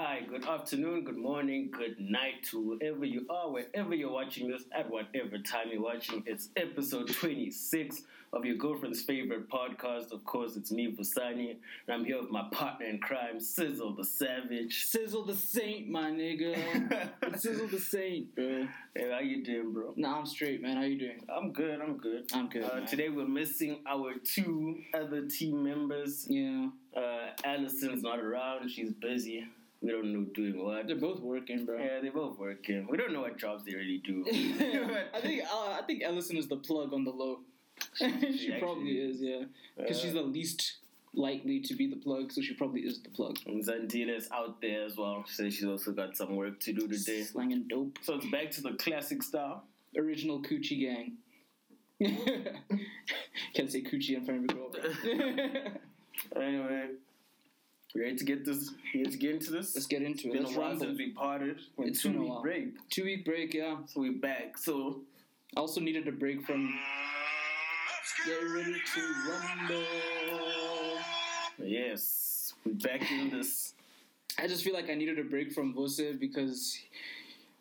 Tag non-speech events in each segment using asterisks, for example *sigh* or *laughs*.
Hi, good afternoon, good morning, good night to whoever you are, wherever you're watching this, at whatever time you're watching. It's episode 26 of your girlfriend's favorite podcast. Of course, it's me, Vusani, and I'm here with my partner in crime, Sizzle the Savage. Sizzle the Saint, my nigga. *laughs* Sizzle the Saint, bro. Hey, how you doing, bro? Nah, I'm straight, man. How you doing? I'm good, I'm good. I'm good. Uh, today we're missing our two other team members. Yeah, Uh, Allison's not around, she's busy. We don't know doing what. they're both working, bro. Yeah, they're both working. We don't know what jobs they really do. *laughs* I think uh, I think Ellison is the plug on the low. she *laughs* actually probably is, yeah, because she's the least likely to be the plug, so she probably is the plug. And Zandila's out there as well. So she's also got some work to do today. Slanging dope. So it's back to the classic style. Original coochie gang. *laughs* Can't say coochie in front of your girlfriend. Anyway, we ready to get this? Ready to get into this? Let's get into it. Been Let's a while rumble. since we parted. Went It's two been a week while. break. Two week break, yeah. So we're back. So I also needed a break from Get ready to rumble. yes, we're back in this. I just feel like I needed a break from Vose because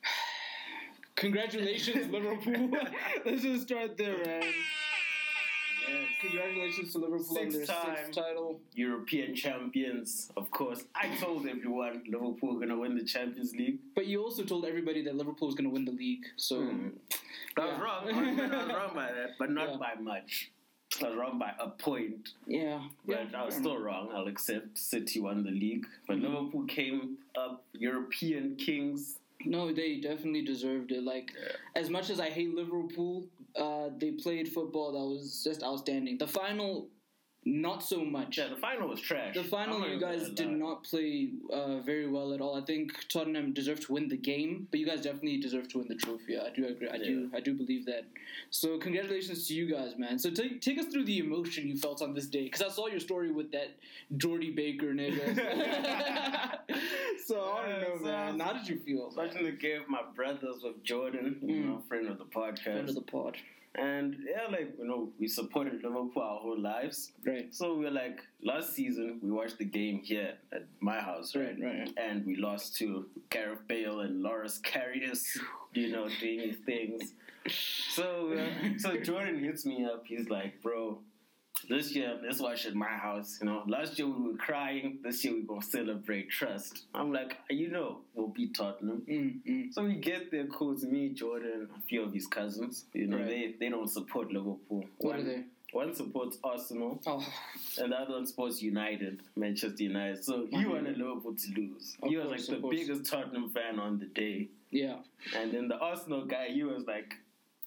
*sighs* congratulations Liverpool. *laughs* Let's just start there, man. Yes. Congratulations to Liverpool on their Sixth time. sixth title. European champions, of course. I told everyone Liverpool gonna win the Champions League. But you also told everybody that Liverpool was going to win the league. So Hmm. I was Yeah. wrong. I was wrong by that, but not Yeah. by much. I was wrong by a point. yeah, But yeah, I was still wrong. I'll accept City won the league. But Mhm. Liverpool came up European kings. No, they definitely deserved it. Like as much as I hate Liverpool, uh, they played football that was just outstanding. The final, not so much. Yeah, the final was trash. The final, you guys did not play uh, very well at all. I think Tottenham deserved to win the game, but you guys definitely deserve to win the trophy. I do agree. I do. I do believe that. So congratulations to you guys, man. So take take us through the emotion you felt on this day, because I saw your story with that Jordy Baker nigga. *laughs* *laughs* so I don't know, so- man. How did you feel? Watching the game my brothers with Jordan, you Mm. know, friend of the podcast. Friend of the pod. And yeah, like, you know, we supported *laughs* Liverpool our whole lives. Right. So we are like, last season, we watched the game here at my house, right? Right, right. And we lost to Gareth Bale and Loris Karius, you know, doing his things. So, uh, so *laughs* Jordan hits me up. He's like, bro, this year, let's watch at my house. You know, last year we were crying. This year we're to celebrate trust. I'm like, you know, we'll beat Tottenham. Mm, mm. So we get there, coach, me, Jordan, a few of his cousins. You know, Right. they, they don't support Liverpool. What one, are they? One supports Arsenal, Oh, and the other one supports United, Manchester United. So he Mhm. wanted Liverpool to lose. Of he was course, like the biggest Tottenham fan on the day. yeah. And then the Arsenal guy, he was like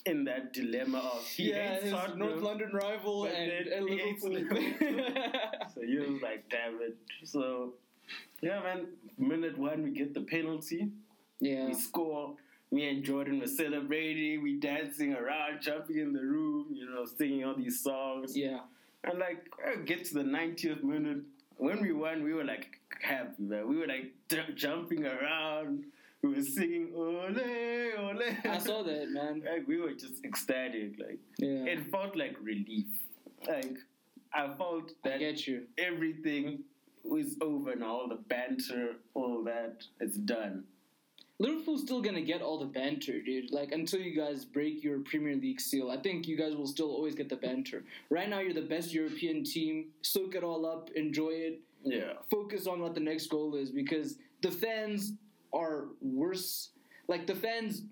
in that dilemma of he yeah, hates his. North London rival and, then and hates Liverpool. *laughs* *laughs* So he was like, damn it. So, yeah, man, minute one, we get the penalty. yeah. We score. Me and Jordan were celebrating. We dancing around, jumping in the room, you know, singing all these songs. Yeah. And like, I get to the 90th minute. When we won, we were like happy, man. We were like jumping around. *laughs* We were singing, ole, ole. I saw that, man. *laughs* Like, we were just ecstatic. Like, Yeah. it felt like relief. Like, I felt that I get you. everything was over now. All the banter, all that, it's done. Liverpool's still gonna get all the banter, dude. Like until you guys break your Premier League seal, I think you guys will still always get the banter. Right now, you're the best European team. Soak it all up, enjoy it. Yeah. Focus on what the next goal is because the fans are worse. Like the fans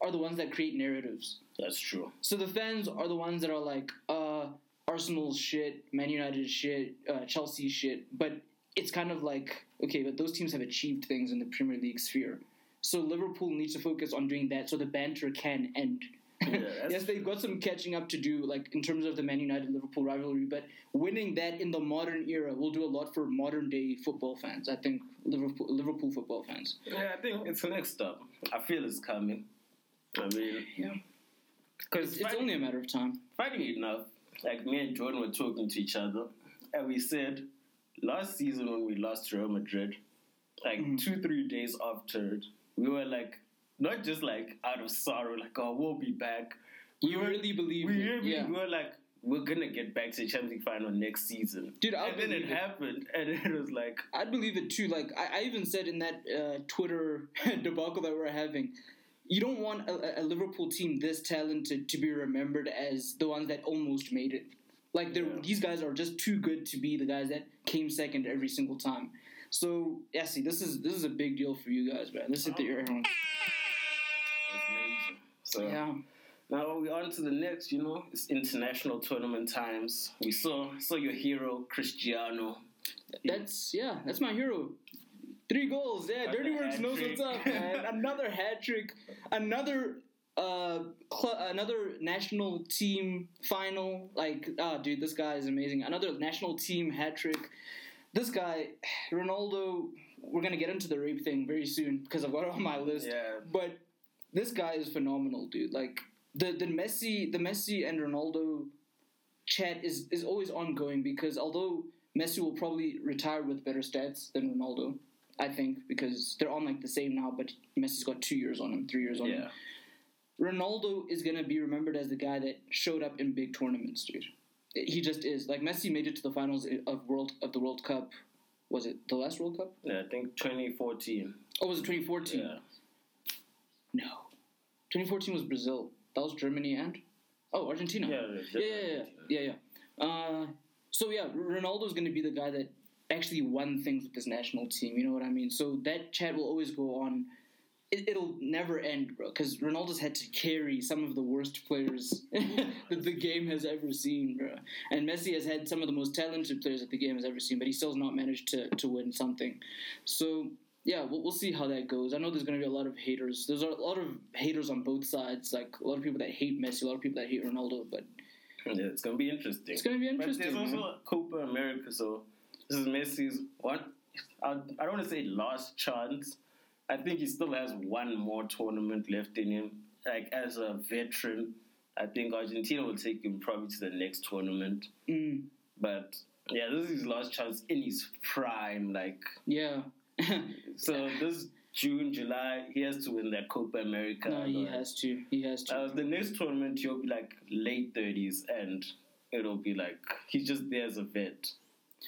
are the ones that create narratives. That's true. So the fans are the ones that are like, uh, Arsenal's shit, Man United shit, uh, Chelsea shit. But it's kind of like, okay, but those teams have achieved things in the Premier League sphere. So Liverpool needs to focus on doing that so the banter can end. Yeah, *laughs* yes, they've got some catching up to do, like in terms of the Man United Liverpool rivalry, but winning that in the modern era will do a lot for modern day football fans. I think Liverpool Liverpool football fans. Yeah, I think it's the next step. I feel it's coming. I mean, Yeah, because it's only a matter of time. funny enough, like me and Jordan were talking to each other, and we said last season when we lost to Real Madrid, like Mhm. two three days after, it, we were like not just like out of sorrow, like oh we'll be back. We really believe We it. really yeah. we were like we're gonna get back to the Champions League final next season, dude. I and then it happened, *laughs* and it was like I'd believe it too. Like I, I even said in that uh, Twitter *laughs* debacle that we're having, you don't want a, a, Liverpool team this talented to be remembered as the ones that almost made it. Like yeah. these guys are just too good to be the guys that came second every single time. So yeah, see, this is this is a big deal for you guys, man. This is the air horn. So yeah. Now we're on to the next, you know, it's international tournament times. We saw saw your hero Cristiano. That's yeah, that's my hero. Three goals, yeah. Dirty Works knows what's up, man. *laughs* another hat trick, another uh, cl- another national team final. Like, ah, oh, dude, this guy is amazing. Another national team hat trick. This guy, Ronaldo. We're gonna get into the rape thing very soon because I've got it on my list. Yeah. But this guy is phenomenal, dude. Like the the Messi the Messi and Ronaldo chat is is always ongoing because although Messi will probably retire with better stats than Ronaldo, I think because they're on like the same now, but Messi's got two years on him, three years on yeah. him. Ronaldo is gonna be remembered as the guy that showed up in big tournaments, dude. He just is. Like Messi made it to the finals of world of the World Cup. Was it the last World Cup? Yeah, I think 2014. Oh, was it 2014? Yeah. No, 2014 was Brazil. That was Germany and oh Argentina. Yeah, yeah, yeah, yeah, yeah. yeah. Uh, so yeah, Ronaldo's going to be the guy that actually won things with this national team. You know what I mean? So that chat will always go on. It, will never end, bro. Because Ronaldo's had to carry some of the worst players *laughs* that the game has ever seen, bro. And Messi has had some of the most talented players that the game has ever seen, but he still has not managed to to win something. So yeah, we'll, we'll see how that goes. I know there's going to be a lot of haters. There's a lot of haters on both sides. Like a lot of people that hate Messi, a lot of people that hate Ronaldo. But yeah, it's going to be interesting. It's going to be interesting. But there's also man. Copa America, so this is Messi's one. I, I don't want to say last chance. I think he still has one more tournament left in him. Like as a veteran, I think Argentina will take him probably to the next tournament. Mm. But yeah, this is his last chance in his prime. Like yeah, *laughs* so this June, July, he has to win that Copa America. No, he has to. He has to. Uh, the next tournament, he'll be like late thirties, and it'll be like he's just there as a vet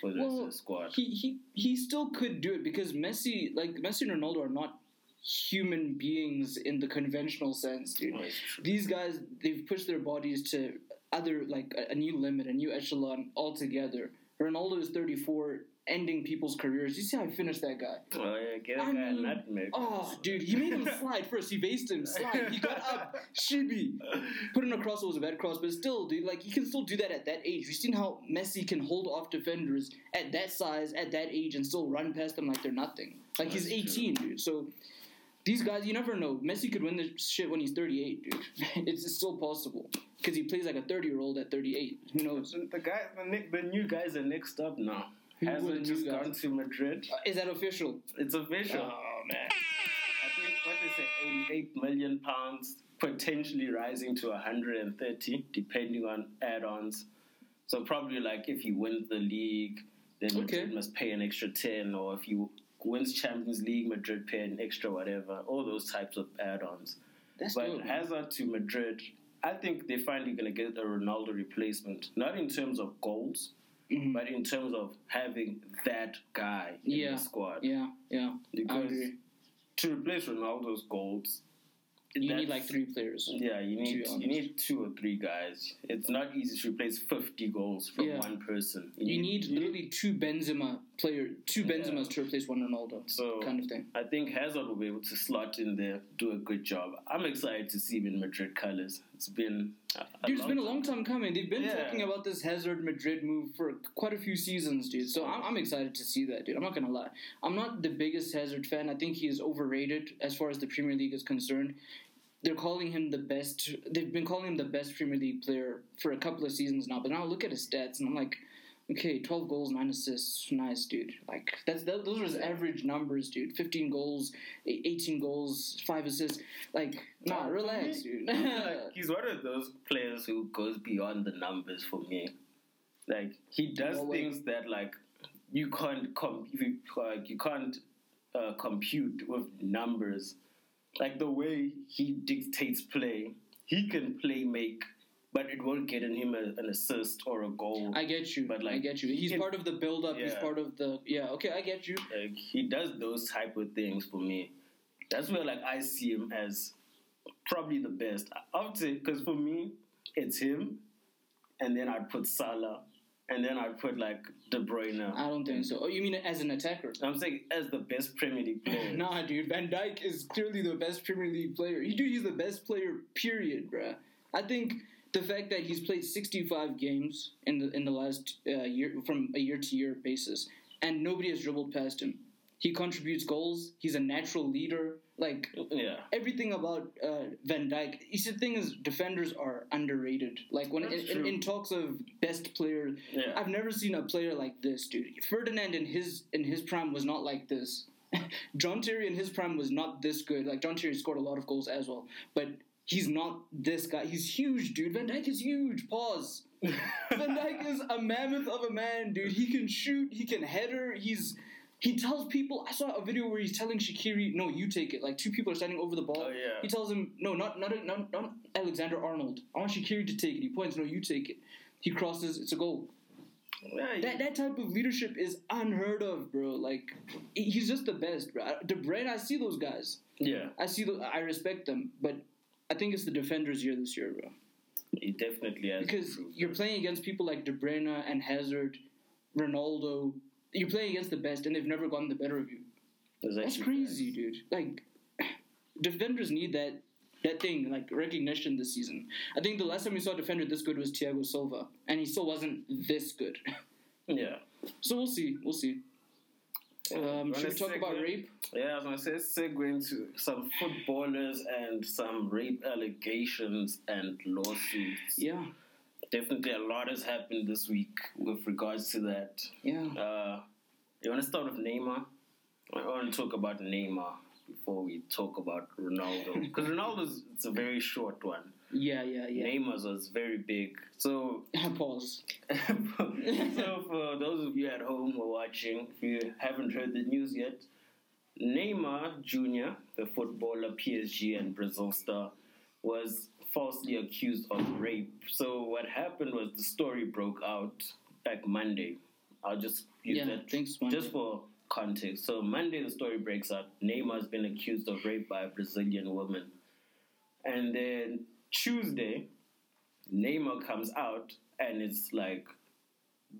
for the well, squad. He he he still could do it because Messi, like Messi and Ronaldo, are not human beings in the conventional sense, dude. Oh, These guys, they've pushed their bodies to other like a, a new limit, a new echelon altogether. Ronaldo is 34 ending people's careers. You see how I finished that guy? Oh yeah, get I mean, nutmeg. Oh, dude, he made him slide first. He based him, slide. He got up, shibby, put in a cross. It was a bad cross, but still, dude, like he can still do that at that age. You've seen how Messi can hold off defenders at that size, at that age, and still run past them like they're nothing. Like That's he's 18, true. dude. So. These guys, you never know. Messi could win this shit when he's 38, dude. *laughs* it's still possible because he plays like a 30 year old at 38. Who knows? The guy, the, the new guys are next up now. Hazard's just gone to Madrid. Uh, is that official? It's official. Oh man. I think what they say, 88 million pounds, potentially rising to 130, depending on add-ons. So probably like if he wins the league, then Madrid okay. must pay an extra 10, or if he wins Champions League, Madrid pay an extra whatever. All those types of add-ons. That's but dope, Hazard to Madrid, I think they're finally going to get a Ronaldo replacement. Not in terms of goals, Mm-hmm. But in terms of having that guy in yeah. the squad, yeah, yeah, because to replace Ronaldo's goals, you need like three players. Yeah, you need you need two or three guys. It's not easy to replace fifty goals from yeah. one person. You, you need, need, literally two Benzema player, two Benzemas to replace one Ronaldo. So kind of thing. I think Hazard will be able to slot in there, do a good job. I'm excited to see him in Madrid colours. It's been a, dude, it's been a long time coming. They've been yeah. talking about this Hazard Madrid move for quite a few seasons, dude. So I'm, I'm excited to see that, dude. I'm not gonna lie. I'm not the biggest Hazard fan. I think he is overrated as far as the Premier League is concerned they're calling him the best. They've been calling him the best Premier League player for a couple of seasons now. But now I look at his stats and I'm like, okay, 12 goals, nine assists, nice, dude. Like that's that, those are his average numbers, dude. 15 goals, 18 goals, five assists. Like, nah, relax, dude. like, *laughs* he's one of those players who goes beyond the numbers for me. Like he does no things that like you can't com- you, like, you can't uh, compute with numbers like the way he dictates play, he can play make but it won't get in him a, an assist or a goal. I get you. But, like I get you. He's part of the build up. He's part of the yeah. Okay, I get you. Like he does those type of things for me. That's where like I see him as probably the best. I would say because for me it's him, and then I'd put Salah, and then I'd put like De Bruyne. I don't think so. Oh, you mean as an attacker? I'm saying as the best Premier League player. *laughs* Nah, dude. Van Dijk is clearly the best Premier League player. He, dude, he's the best player. Period, bruh. I think the fact that he's played 65 games in the in the last uh, year from a year to year basis, and nobody has dribbled past him. He contributes goals. He's a natural leader. Like Yeah. everything about uh, Van Dijk. You see, the thing is, defenders are underrated. Like when in, in, in talks of best player, Yeah. I've never seen a player like this, dude. Ferdinand in his in his prime was not like this. *laughs* John Terry in his prime was not this good. Like John Terry scored a lot of goals as well, but he's not this guy. He's huge, dude. Van Dijk is huge. Pause. *laughs* Van Dijk is a mammoth of a man, dude. He can shoot. He can header. He's he tells people. I saw a video where he's telling Shaqiri, "No, you take it." Like two people are standing over the ball. Oh, yeah. He tells him, "No, not not not, not Alexander Arnold. I want Shaqiri to take it." He points, "No, you take it." He crosses. It's a goal. Yeah, That that type of leadership is unheard of, bro. Like he's just the best, bro. De Bruyne, I see those guys. yeah. I see the, I respect them, but I think it's the defenders' year this year, bro. He definitely has. Because improved. you're playing against people like De Bruyne and Hazard, Ronaldo. You're playing against the best, and they've never gotten the better of you. That's That's crazy, dude. Like *sighs* defenders need that that thing, like recognition this season. I think the last time we saw a defender this good was Thiago Silva, and he still wasn't this good. *laughs* Yeah. So we'll see. We'll see. Um, should we talk about rape? Yeah, I was gonna say segue into some footballers and some rape allegations and lawsuits. Yeah, Definitely a lot has happened this week with regards to that. yeah. Uh, you want to start with Neymar? I want to talk about Neymar before we talk about Ronaldo because Ronaldo's it's a very short one. Yeah, yeah, yeah. Neymar's was very big. So *laughs* Pause. *laughs* so for those of you at home who are watching, if you haven't heard the news yet, Neymar Jr., the footballer, PSG and Brazil star, was falsely accused of rape. So what happened was the story broke out back Monday. I'll just use Yeah, that thanks, Monday. just for context. So Monday the story breaks out. Neymar's been accused of rape by a Brazilian woman. And then Tuesday, Neymar comes out and it's like,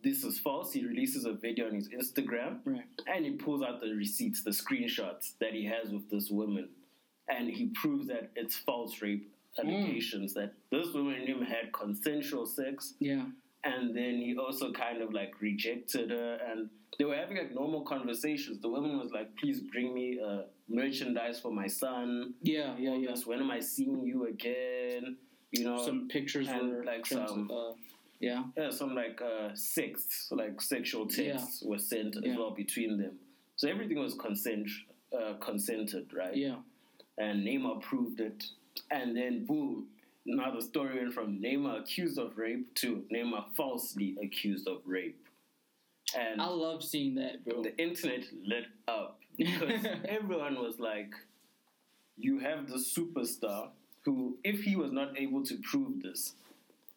this is false. He releases a video on his Instagram Right. and he pulls out the receipts, the screenshots that he has with this woman. And he proves that it's false rape allegations, that this woman and him had consensual sex. Yeah. And then he also kind of like rejected her and they were having like normal conversations. The woman was like, please bring me uh, merchandise for my son. Yeah, yeah, yeah. Yes, when am I seeing you again? You know, Some pictures and, were like, some- uh, yeah. yeah, some like uh, sexts, like sexual texts were sent as Yeah. well between them. So everything was consent, uh, consented, right? Yeah. And Neymar proved it, and then boom, now the story went from Neymar accused of rape to Neymar falsely accused of rape, and I love seeing that, bro. the internet lit up because *laughs* everyone was like, "You have the superstar who, if he was not able to prove this,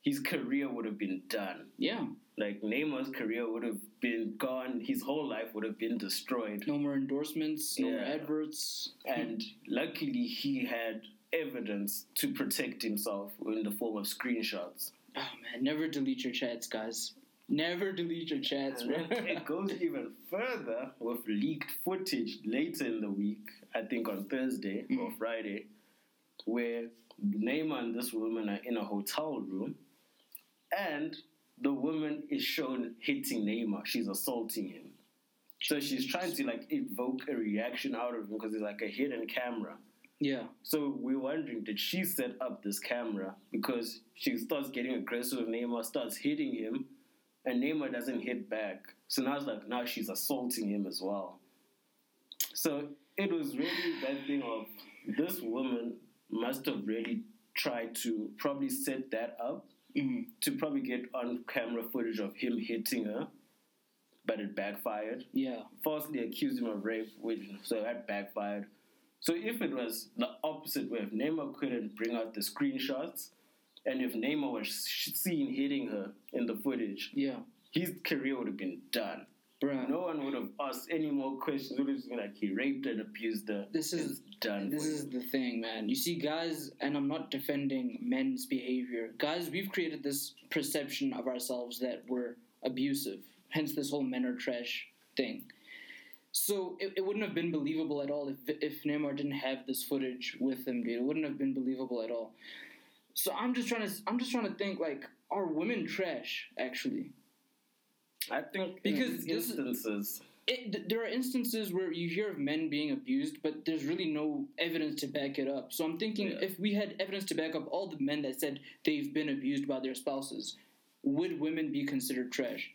his career would have been done. Yeah. Like Neymar's career would have been gone. His whole life would have been destroyed. No more endorsements, no more Yeah. adverts. And luckily, he had evidence to protect himself in the form of screenshots. Oh man, never delete your chats, guys. Never delete your chats, bro. it goes even further with leaked footage later in the week, I think on Thursday or mm-hmm. Friday, where Neymar and this woman are in a hotel room and the woman is shown hitting Neymar. She's assaulting him. So she's trying to like evoke a reaction out of him because it's like a hidden camera. yeah. So we're wondering, did she set up this camera because she starts getting aggressive with Neymar, starts hitting him, and Neymar doesn't hit back. So now it's like now she's assaulting him as well. So it was really that thing of this woman must have really tried to probably set that up hmm to probably get on camera footage of him hitting her, but it backfired Yeah. falsely accused him of rape, which so that backfired. So if it was the opposite way, if Neymar couldn't bring out the screenshots, And if Neymar was seen hitting her in the footage, Yeah, his career would have been done. bruh. No one would have asked any more questions. Would have just been like he raped and abused her. This is- done. This is the thing, man. You see, guys, and I'm not defending men's behavior. Guys, we've created this perception of ourselves that we're abusive. Hence, this whole men are trash thing. So it, it wouldn't have been believable at all if if Neymar didn't have this footage with him, dude. It wouldn't have been believable at all. So I'm just trying to I'm just trying to think like, are women trash actually? I think Because in these this is- instances, it, there are instances where you hear of men being abused, but there's really no evidence to back it up. So I'm thinking Yeah. if we had evidence to back up all the men that said they've been abused by their spouses, would women be considered trash?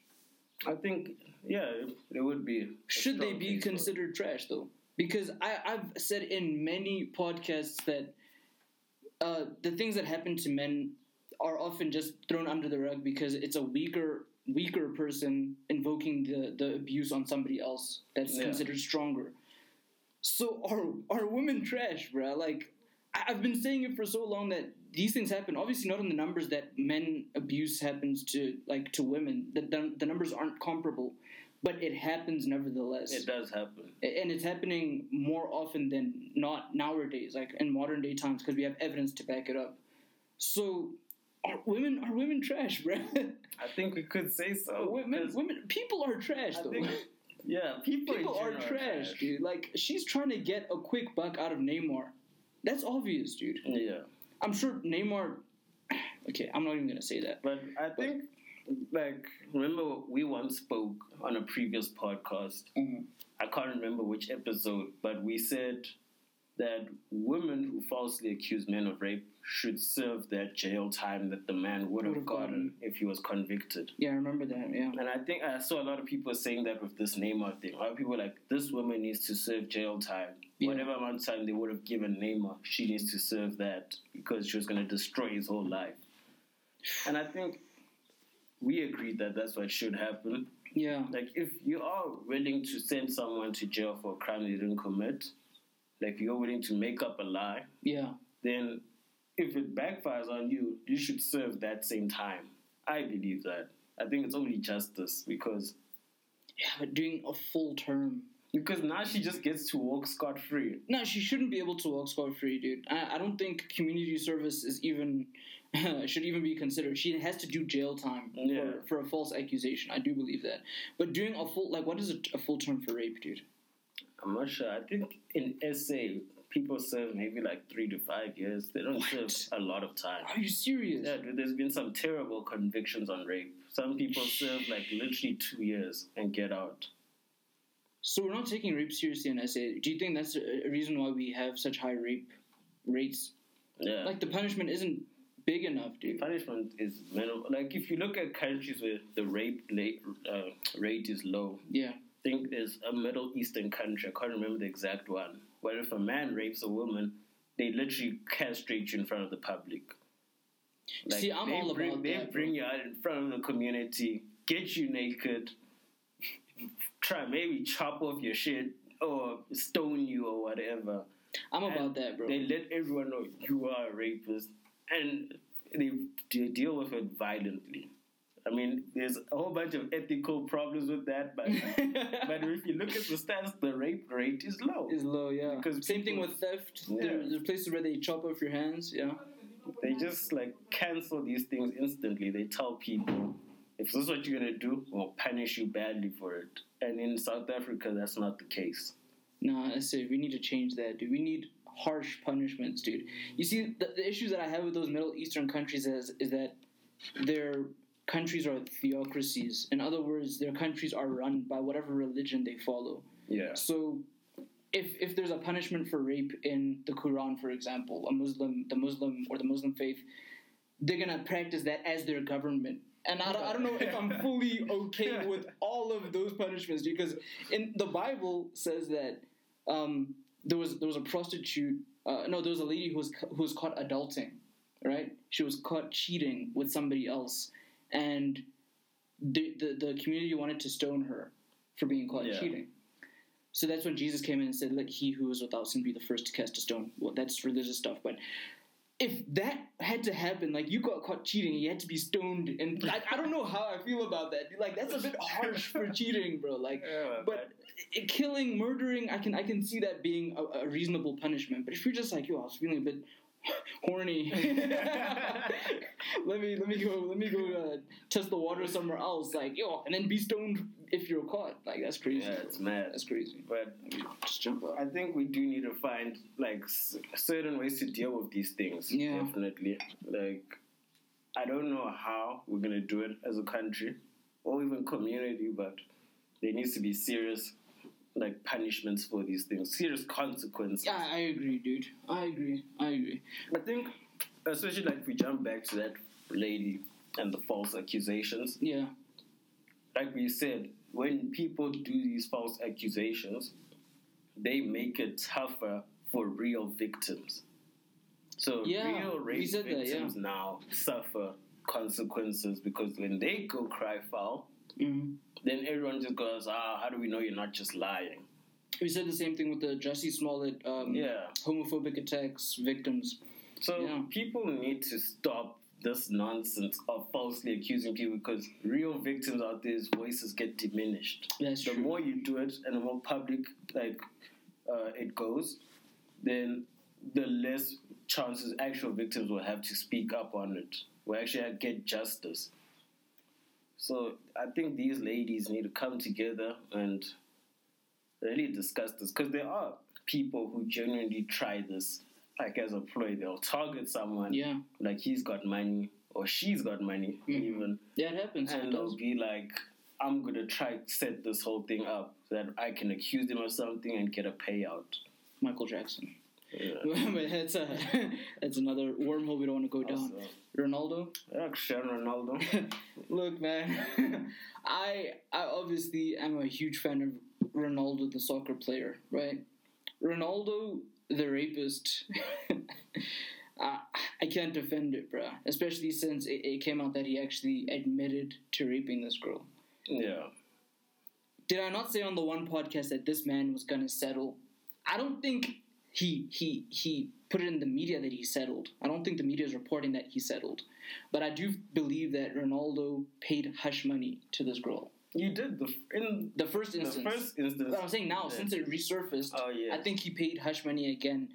I think yeah, it would be. Should they be case for it. considered trash though? Because I, I've said in many podcasts that uh, the things that happen to men are often just thrown under the rug because it's a weaker weaker person invoking the, the abuse on somebody else that's Yeah. considered stronger. So are are women trash, bruh? Like I've been saying it for so long that these things happen. Obviously, not in the numbers that men abuse happens to like to women. The the, the numbers aren't comparable, but it happens nevertheless. It does happen. and it's happening more often than not nowadays like in modern day times because we have evidence to back it up. So are women are women trash bro I think we could say so. women women people are trash I though. think- yeah, people, people are general trash, dude. Like she's trying to get a quick buck out of neymar. That's obvious dude. Yeah, i'm sure neymar *sighs* okay i'm not even gonna say that. But I think like remember we once spoke on a previous podcast. Mhm. I can't remember which episode, but we said that women who falsely accuse men of rape should serve that jail time that the man would have gotten gotten. if he was convicted. yeah i remember that yeah And I think I saw a lot of people saying that with this Neymar thing. A lot of people were like, this woman needs to serve jail time. Yeah. Whatever amount of time they would have given Neymar, she needs to serve that because she was going to destroy his whole life. And I think we agreed that that's what should happen. yeah Like, if you are willing to send someone to jail for a crime they didn't commit, like you're willing to make up a lie, yeah then if it backfires on you, you should serve that same time. I believe that. I think it's only justice because yeah but doing a full term because now she just gets to walk scot free. No, she shouldn't be able to walk scot free, dude. I, I don't think community service is even *laughs* should even be considered. She has to do jail time Yeah. for, for a false accusation. I do believe that. But doing a full like what is a, a full term for rape, dude? I'm not sure. I think in SA people serve maybe like three to five years. They don't What? serve a lot of time. Are you serious? Yeah, dude, there's been some terrible convictions on rape. Some people serve like literally two years and get out. So we're not taking rape seriously in SA. Do you think that's a, a reason why we have such high rape rates? Yeah. Like the punishment isn't big enough, dude. punishment is minimal. Like if you look at countries where the rape rate, uh, rate is low, Yeah. I think there's a Middle Eastern country. I can't remember the exact one. Where if a man rapes a woman, they literally castrate you in front of the public. See, I'm they all bring, about They that, bring bro. you out in front of the community, get you naked, try maybe chop off your shit or stone you or whatever. I'm And about that, bro. They let everyone know you are a rapist, and they, deal with it violently. I mean, there's a whole bunch of ethical problems with that, but *laughs* but if you look at the stats, the rape rate is low. is low, yeah. Because Same thing with theft. Yeah. There, there's places where they chop off your hands. Yeah. They just like cancel these things instantly. They tell people, if this is what you're gonna do, we'll punish you badly for it. And in South Africa, that's not the case. No, I say we need to change that, Do We need harsh punishments, dude. You see, the, the issues that I have with those Middle Eastern countries is is that their countries are theocracies. In other words, their countries are run by whatever religion they follow. Yeah. So, if if there's a punishment for rape in the Quran, for example, a Muslim, the Muslim or the Muslim faith, they're gonna practice that as their government. And I don't, I don't know if I'm *laughs* fully okay with all of those punishments because in the Bible says that um, there was there was a prostitute. Uh, no, there was a lady who was who was caught adulting, right? She was caught cheating with somebody else, and the the, the community wanted to stone her for being caught Yeah. cheating. So that's when Jesus came in and said, "Let he who is without sin be the first to cast a stone." Well, that's religious stuff, but if that had to happen, like you got caught cheating, you had to be stoned, and like I don't know how I feel about that. Like that's a bit harsh *laughs* for cheating, bro. Like, Yeah, but it, killing, murdering, I can I can see that being a, a reasonable punishment. But if you're just like, yo, I was feeling a bit horny, *laughs* let me let me go let me go uh, test the water somewhere else, like yo, and then be stoned if you're caught. Like that's crazy. yeah, it's mad. That's crazy. But Just jump out. I think we do need to find like s- certain ways to deal with these things. Yeah. Definitely. Like, I don't know how we're gonna do it as a country or even community, but there needs to be serious like punishments for these things, serious consequences. Yeah, I agree, dude. I agree. I agree. I think, especially like if we jump back to that lady and the false accusations. Yeah. like we said, when people do these false accusations, they make it tougher for real victims. So Yeah, real rape said that, yeah. victims now suffer consequences because when they go cry foul, hmm then everyone just goes, "Ah, how do we know you're not just lying?" We said the same thing with the Jussie Smollett um, Yeah. homophobic attacks victims. So Yeah. people need to stop this nonsense of falsely accusing people because real victims out there's voices get diminished. That's the true. more you do it and the more public like uh, it goes, then the less chances actual victims will have to speak up on it, will actually get justice. So I think these ladies need to come together and really discuss this because there are people who genuinely try this, like as a ploy. They'll target someone, Yeah. like he's got money or she's got money, Mhm. even Yeah, it happens. and sometimes. they'll be like, I'm gonna try to set this whole thing up so that I can accuse him of something and get a payout. Michael Jackson. Yeah. *laughs* that's, a, *laughs* that's another wormhole we don't want to go down. Also, Ronaldo? yeah, Cristiano Ronaldo. *laughs* Look, man, *laughs* I I obviously am a huge fan of Ronaldo, the soccer player, right? Ronaldo, the rapist. *laughs* I, I can't defend it, bruh. Especially since it, it came out that he actually admitted to raping this girl. yeah. Did I not say on the one podcast that this man was gonna settle? I don't think he he he put it in the media that he settled. I don't think the media is reporting that he settled. But I do believe that Ronaldo paid hush money to this girl. You did the in The first instance. the first instance. but I'm saying now, since it resurfaced, Oh yeah. I think he paid hush money again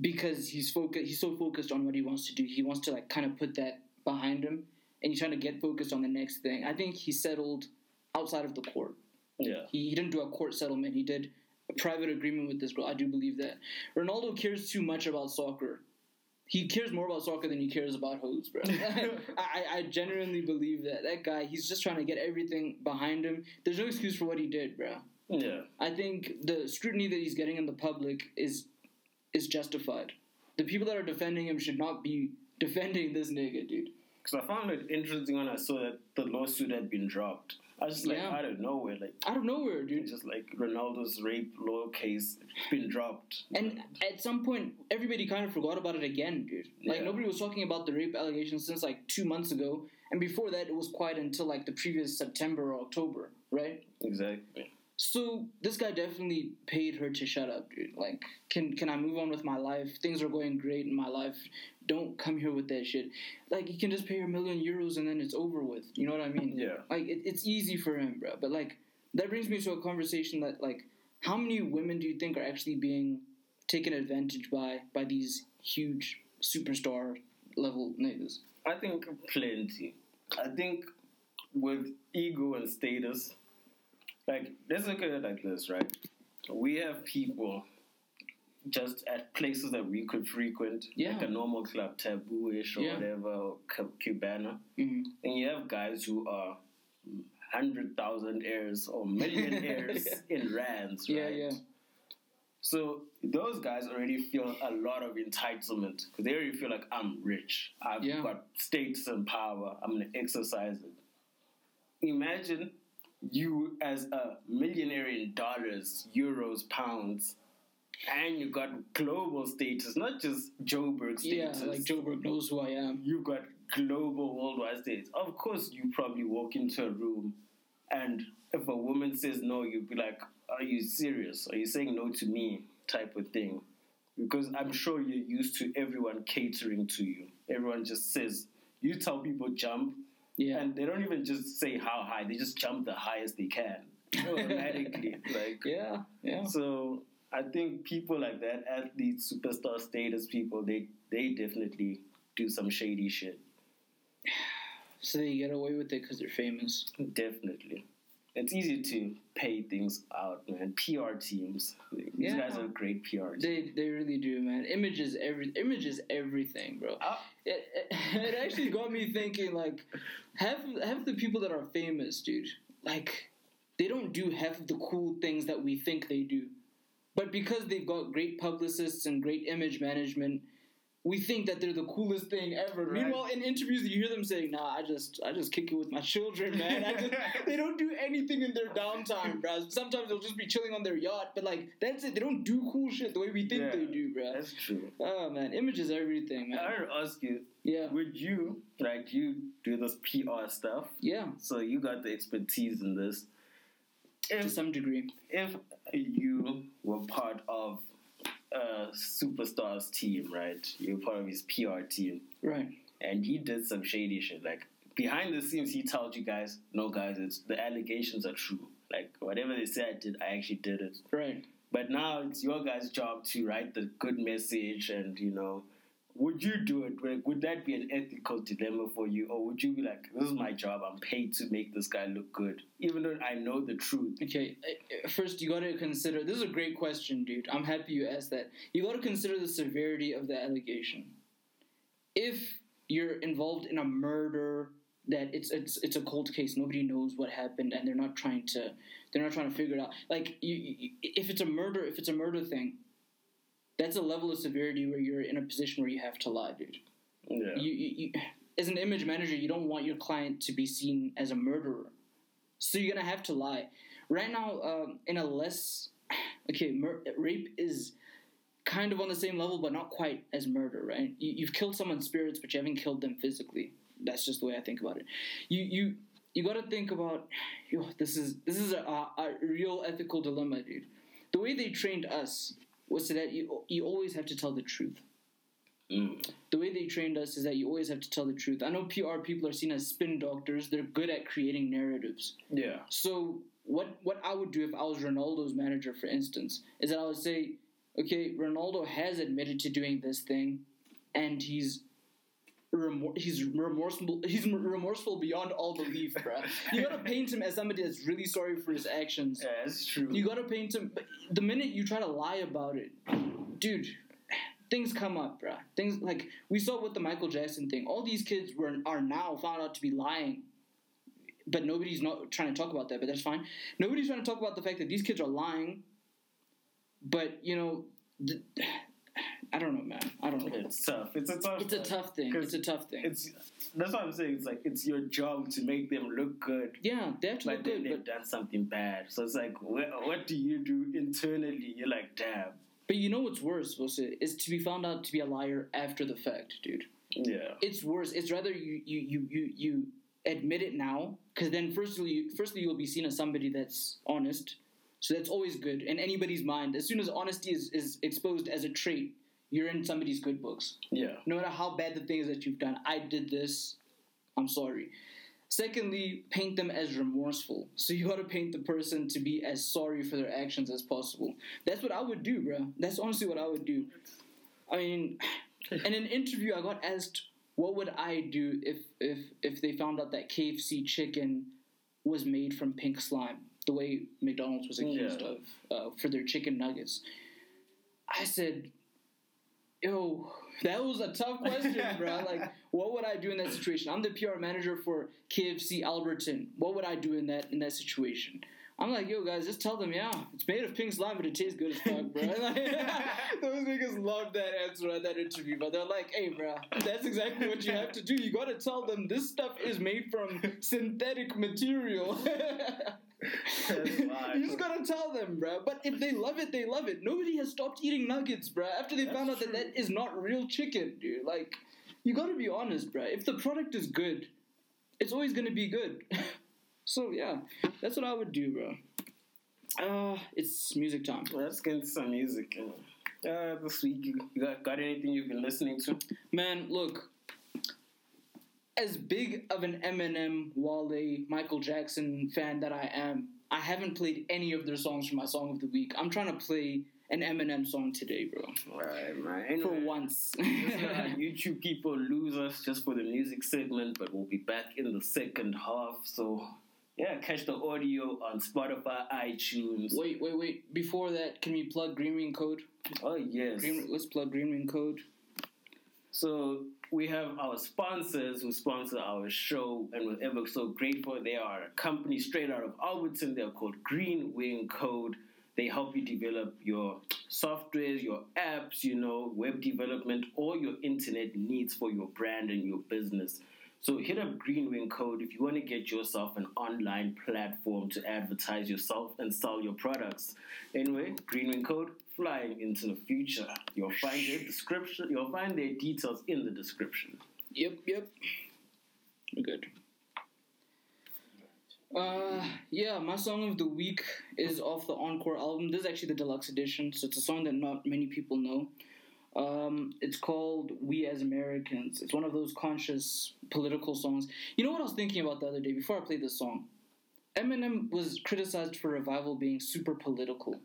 because he's focused. He's so focused on what he wants to do. He wants to like kind of put that behind him, and he's trying to get focused on the next thing. I think he settled outside of the court. yeah. He, he didn't do a court settlement. He did a private agreement with this girl. I do believe that. Ronaldo cares too much about soccer. He cares more about soccer than he cares about hoes, bro. *laughs* *laughs* I, I genuinely believe that. That guy, he's just trying to get everything behind him. There's no excuse for what he did, bro. Yeah. I think the scrutiny that he's getting in the public is is justified. The people that are defending him should not be *laughs* defending this nigga, dude. Because I found it interesting when I saw that the lawsuit had been dropped. I was just like, Yeah. out of nowhere, like Out of nowhere, dude. just like Ronaldo's rape law case been dropped. And at some point, everybody kind of forgot about it again, dude. Like Yeah. nobody was talking about the rape allegations since like two months ago, and before that, it was quiet until like the previous September or October, right? exactly. So this guy definitely paid her to shut up, dude. Like, can can I move on with my life? Things are going great in my life. Don't come here with that shit. Like, you can just pay her a million euros and then it's over with. You know what I mean? Yeah. Like, it, it's easy for him, bro. But like, that brings me to a conversation that like, how many women do you think are actually being taken advantage by by these huge superstar level niggas? I think plenty. I think with ego and status, like let's look at it like this, right? We have people just at places that we could frequent, Yeah. like a normal club, taboo-ish or Yeah. whatever, or Cu- Cubana, hmm and you have guys who are hundred thousand heirs or millionaires *laughs* in rands, right? Yeah, yeah. So those guys already feel a lot of entitlement because they already feel like I'm rich. I've Yeah. got status and power. I'm gonna exercise it. Imagine you as a millionaire in dollars, euros, pounds, and you got global status, not just Joburg Yeah, like Joburg knows who I am. You've got global worldwide status. Of course, you probably walk into a room, and if a woman says no, you'd be like, "Are you serious? Are you saying no to me?" Type of thing. because I'm sure you're used to everyone catering to you. Everyone just says you tell people jump, Yeah. and they don't even just say how high; they just jump the highest they can automatically. *laughs* like yeah. Yeah. so, I think people like that, athletes, superstar status people, they they definitely do some shady shit. *sighs* So they get away with it because they're famous. Definitely. It's easy to pay things out, man. PR teams. These Yeah. guys are great PR teams. They they really do, man. Image is every image is everything, bro. Ah. It, it, *laughs* it actually got me thinking like half half the people that are famous, dude, like they don't do half of the cool things that we think they do. But because they've got great publicists and great image management, we think that they're the coolest thing ever. Right. Meanwhile, in interviews, you hear them saying, "Nah, I just, I just kick it with my children, man. I just, *laughs* they don't do anything in their downtime, bro. Sometimes they'll just be chilling on their yacht, but like that's it. They don't do cool shit the way we think Yeah. they do, bro. That's true. Oh man, image is everything, I man. want to ask you, Yeah, would you, like you do this PR stuff, yeah, so you got the expertise in this. to some degree. if you were part of a superstar's team, right? You're part of his PR team, Right. and he did some shady shit. Like behind the scenes, he told you guys, "No, guys, it's the allegations are true. Like whatever they say I did, I actually did it." Right. But now it's your guys' job to write the good message, and you know, would you do it? Would that be an ethical dilemma for you, or would you be like, "This is my job. I'm paid to make this guy look good, even though I know the truth." Okay, first you got to consider. This is a great question, dude. I'm happy you asked that. You got to consider the severity of the allegation. If you're involved in a murder that it's it's it's a cold case, nobody knows what happened, and they're not trying to they're not trying to figure it out. Like you, you, if it's a murder, if it's a murder thing, that's a level of severity where you're in a position where you have to lie, dude. Yeah. you, you, you as an image manager you don't want your client to be seen as a murderer. So you're gonna have to lie. Right now um, in a less okay mur- rape is kind of on the same level but not quite as murder right? You, you've killed someone's spirits but you haven't killed them physically. That's just the way i think about it. You you you got to think about yo, this is this is a, a, a real ethical dilemma dude. The way they trained us was so that you you always have to tell the truth Mm. the way they trained us is that you always have to tell the truth. I know PR people are seen as spin doctors. They're good at creating narratives. Yeah. So what what I would do if I was Ronaldo's manager, for instance, is that I would say, okay, Ronaldo has admitted to doing this thing, and he's remor- he's remorseful. He's remorseful beyond all belief, bruh. *laughs* You gotta paint him as somebody that's really sorry for his actions. Yeah, that's true. You gotta paint him. But the minute you try to lie about it, dude, things come up, bruh. Things like we saw with the Michael Jackson thing. All these kids were are now found out to be lying, but nobody's not trying to talk about that. But that's fine. Nobody's trying to talk about the fact that these kids are lying. But you know, I don't know, man. I don't know. it's tough. It's a tough. It's a tough thing. It's a tough thing. It's that's what I'm saying. It's like it's your job to make them look good. Yeah, they have to look good, they've done something bad. So it's like, what, what do you do internally? You're like, damn. but you know what's worse, Wilson, is to be found out to be a liar after the fact, dude. Yeah. it's worse. It's rather you you you you, you admit it now, because then firstly, you, firstly you'll be seen as somebody that's honest. So that's always good in anybody's mind. As soon as honesty is, is exposed as a trait, you're in somebody's good books. Yeah. No matter how bad the things that you've done, I did this. I'm sorry. Secondly, paint them as remorseful. So you gotta paint the person to be as sorry for their actions as possible. That's what I would do, bro. That's honestly what I would do. I mean, *laughs* in an interview, I got asked, "What would I do if if if they found out that KFC chicken was made from pink slime, the way McDonald's was accused Yeah. of uh, for their chicken nuggets?" I said, "Yo, that was a tough question, *laughs* bro. Like, what would I do in that situation? I'm the PR manager for KFC Alberton. What would I do in that in that situation?" I'm like, yo, guys, just tell them, yeah, it's made of pink slime, but it tastes good as fuck, bro. *laughs* Like, *laughs* those niggas loved that answer at that interview, but they're like, hey, bro, that's exactly what you have to do. You gotta tell them this stuff is made from synthetic material. *laughs* you just gotta tell them, bro. But if they love it, they love it. Nobody has stopped eating nuggets, bro, after they That's found out that that is not real chicken, dude. Like, you gotta be honest, bro. If the product is good, it's always gonna be good. So yeah, that's what I would do, bro. Uh, it's music time. Let's get into some music. uh, uh, this week? You got, got anything you've been listening to? Man, look. As big of an Eminem, Wale, Michael Jackson fan that I am, I haven't played any of their songs for my song of the week. I'm trying to play an Eminem song today, bro. Right, man. For once. *laughs* YouTube people lose us just for the music segment, but we'll be back in the second half. So, yeah, catch the audio on Spotify, iTunes. Wait, wait, wait. Before that, can we plug Green Wing Code? Oh, yes. Green, let's plug Green Wing Code. So, we have our sponsors who sponsor our show, and we're ever so grateful. They are a company straight out of Alberton. They're called Green Wing Code. They help you develop your softwares, your apps, you know, web development, all your internet needs for your brand and your business. So hit up Greenwing Code if you want to get yourself an online platform to advertise yourself and sell your products. Anyway, Greenwing Code flying into the future. You'll find their description. You'll find their details in the description. Yep, yep. We're good. Uh, yeah, my song of the week is off the Encore album. This is actually the deluxe edition, so it's a song that not many people know. Um, it's called We as Americans. It's one of those conscious political songs. You know what I was thinking about the other day before I played this song? Eminem was criticized for Revival being super political.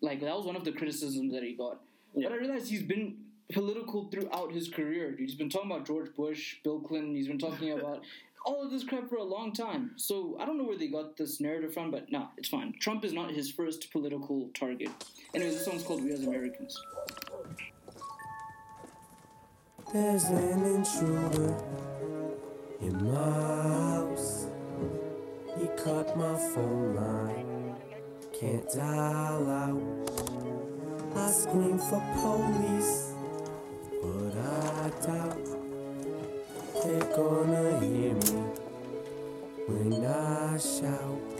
Like, that was one of the criticisms that he got. Yeah. But I realized he's been political throughout his career. Dude. He's been talking about George Bush, Bill Clinton. He's been talking *laughs* about all of this crap for a long time. So I don't know where they got this narrative from, but nah, it's fine. Trump is not his first political target. Anyway, this song's called We as Americans. There's an intruder in my house. He cut my phone line, can't dial out. I scream for police, but I doubt they're gonna hear me when I shout.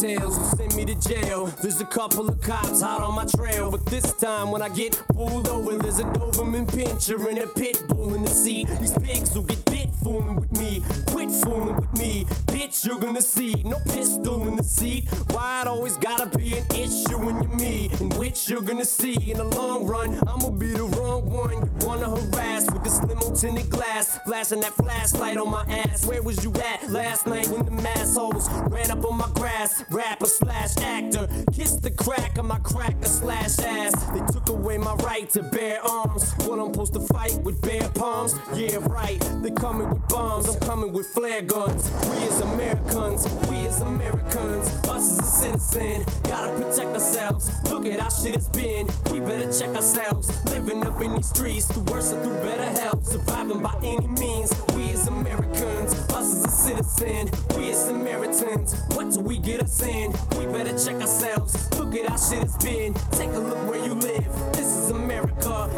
Cocktails send me to jail. There's a couple of cops hot on my trail. But this time when I get pulled over, there's a Doberman pinscher and a pit bull in the seat. These pigs will get fooling with me. Quit fooling with me. Bitch, you're gonna see. No pistol in the seat. Why it always gotta be an issue when you're me? In which you're gonna see in the long run, I'ma be the wrong one. You wanna harass with this limo tinted glass. Flashing that flashlight on my ass. Where was you at last night when the mass holes ran up on my grass? Rapper slash actor. Kiss the crack of my cracker slash ass. They took away my right to bear arms. What I'm supposed to fight with bare palms? Yeah, right. They coming with bombs. I'm coming with flare guns. We as Americans, we as Americans, us as a citizen, gotta protect ourselves. Look at how shit has been. We better check ourselves. Living up in these streets, through worse and through better health. Surviving by any means. We as Americans, us as a citizen, we as Samaritans. What do we get us in? We better check ourselves. Look at how shit has been. Take a look where you live. This is America,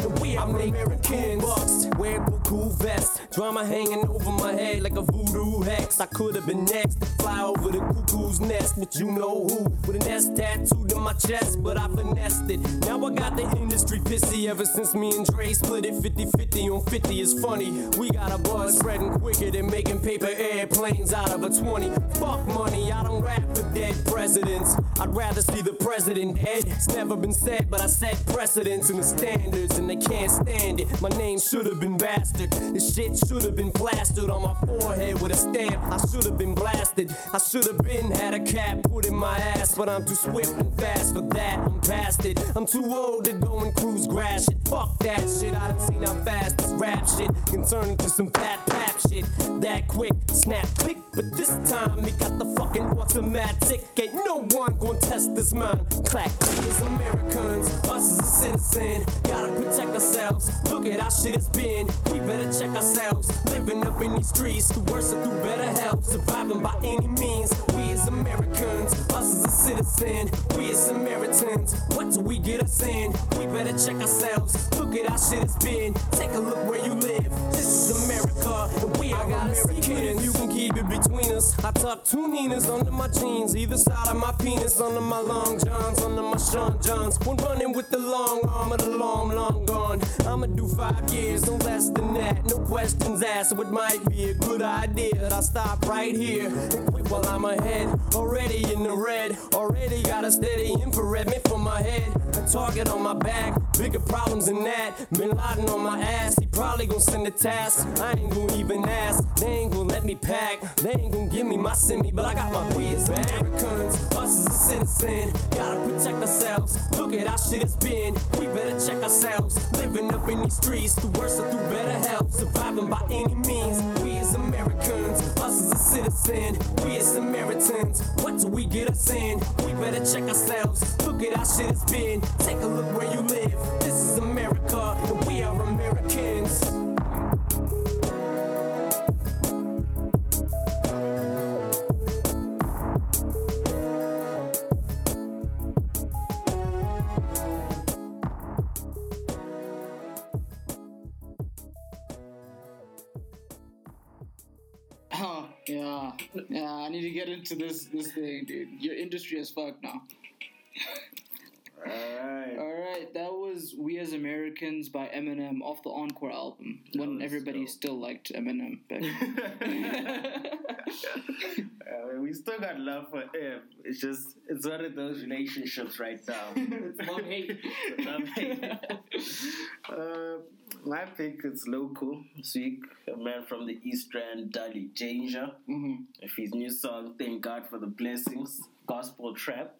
and we are Americans. Bucks, wear a cool vest. Drama hanging over my head like a voodoo hex. I could have been next to fly over the cuckoo's nest, but you know who? With an S tattooed in my chest, but I finessed it. Now I got the industry pissy ever since me and Dre split it 50 50 on 50. It's funny. We got a buzz spreading quicker than making paper airplanes out of a 20. Fuck money, I don't rap for dead presidents. I'd rather see the president dead. It's never been said, but I set precedents and the standards, and they can't stand it. My name should have been bastard. This shit should have been plastered on my forehead with a stamp. I should have been blasted. I should have been had a cap put in my ass, but I'm too swift and fast for that. I'm past it. I'm too old to go and cruise grass shit. Fuck that shit. I done seen how fast this rap shit can turn into some fat pap shit. That quick, snap, click. But this time it got the fucking automatic. Ain't no one gonna test this mind. Clack. We Americans, us as a citizen, gotta protect ourselves. Look at how shit has been. We better check ourselves. Living up in these streets, through worse and through better health. Surviving by any means. We as Americans, us as a citizen, we as Samaritans. What do we get us in? We better check ourselves. Look at how shit has been. Take a look where you live. This is America, and we are Americans. You can keep it between us. I tuck two Ninas under my jeans, either side of my penis, under my long johns, under my Sean Johns. When running with the long arm of the long, long gone. I'ma do five years, no less than that. No questions asked, what might be a good idea that I stop right here and quit while I'm ahead. Already in the red, already got a steady infrared meant for my head. A target on my back, bigger problems than that. Bin Laden on my ass, he probably gon' send a task. I ain't gon' even ask, they ain't gon' let me pack. They ain't gon' give me my semi, but I got my biz. Americans, us as a citizen, gotta protect ourselves. Look at how shit has been, we better check ourselves. Living up in these streets, through worse or through better health. Surviving by any means, we as Americans, us as a citizen, we as Samaritans. What do we get us in? We better check ourselves. Look at how shit has been. Take a look where you live. This is America, and we are Americans. Yeah, I need to get into this this thing, dude. Your industry is fucked now. *laughs* Alright. Alright, that was We as Americans by Eminem off the Encore album. When everybody dope. still liked Eminem back *laughs* Uh, we still got love for him. It's just it's one of those relationships right now. *laughs* It's love hate. *laughs* It's love hate. uh, my pick is local this week. A man from the East Rand, Dali Danger. hmm If his new song, Thank God for the Blessings, Gospel Trap.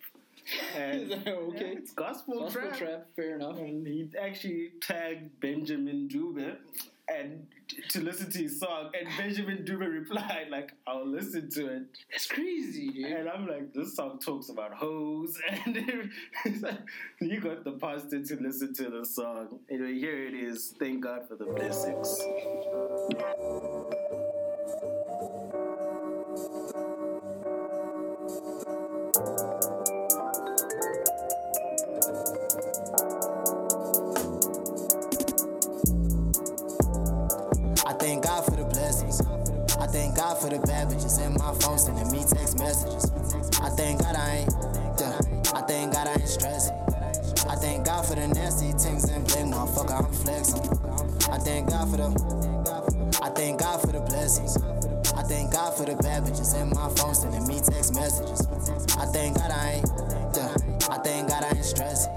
And okay? Yeah, it's gospel, Gospel trap. trap, fair enough. And he actually tagged Benjamin Dube and to listen to his song. And Benjamin Dube replied, like, I'll listen to it. That's crazy, dude. And I'm like, this song talks about hoes. *laughs* And you got the pastor to listen to the song. Anyway, here it is. Thank God for the blessings. God for the bad bitches in my phone sending me text messages. I thank God I ain't, yeah. I thank God I ain't stressing. I thank God for the nasty things and blame motherfucker, I'm flexing. I thank God for the, I thank God for the blessings. I thank God for the bad bitches in my phone sending me text messages. I thank God I ain't, yeah. I thank God I ain't stressing.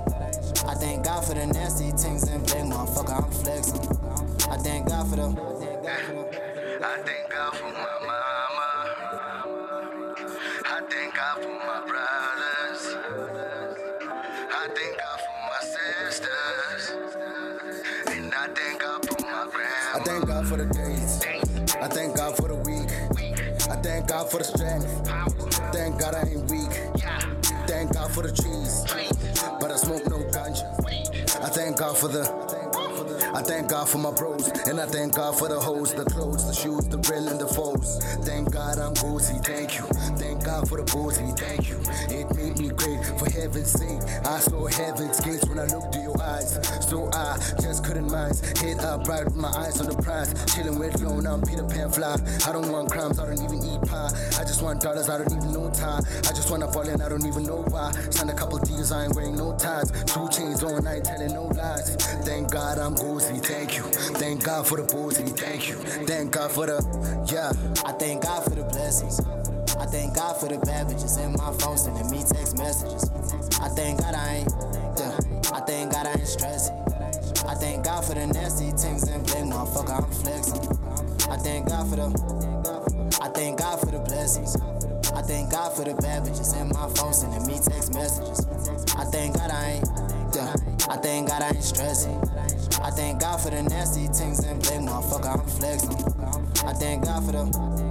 I thank God for the nasty things and blame motherfucker, I'm flexing. I thank God for the. I thank God for my mama. I thank God for my brothers. I thank God for my sisters. And I thank God for my grandma. I thank God for the days. I thank God for the week. I thank God for the strength. Thank God I ain't weak. Thank God for the trees. But I smoke no ganja. I thank God for the. I thank God for my bros, and I thank God for the hoes, the clothes, the shoes, the real and the foes. Thank God I'm boozy, thank you. Thank God for the boozy, thank you. It made me great, for heaven's sake. I saw heaven's gates when I looked to your eyes. So I just couldn't mind. Head up right with my eyes on the prize. Chilling with you, and I'm Peter Pan fly. I don't want crumbs, I don't even eat pie. I just want dollars, I don't even know tie. I just wanna fall in, I don't even know why. Signed a couple deals, I ain't wearing no ties. Two chains on, I ain't telling no lies. Thank God I'm boozy, thank you. Thank God for the boozy, thank you. Thank God for the, yeah. I thank God for the blessings. I thank God for the bad bitches in my phone sending me text messages. I thank God I ain't, yeah. I thank God I ain't stressing. I thank God for the nasty things and blame motherfucker, I'm flexing. I thank God for the, I thank God for the blessings. I thank God for the bad bitches in my phone sending me text messages. I thank God I ain't, yeah. I thank God I ain't stressing. I thank God for the nasty things and blame motherfucker, I'm flexing. I thank God for the,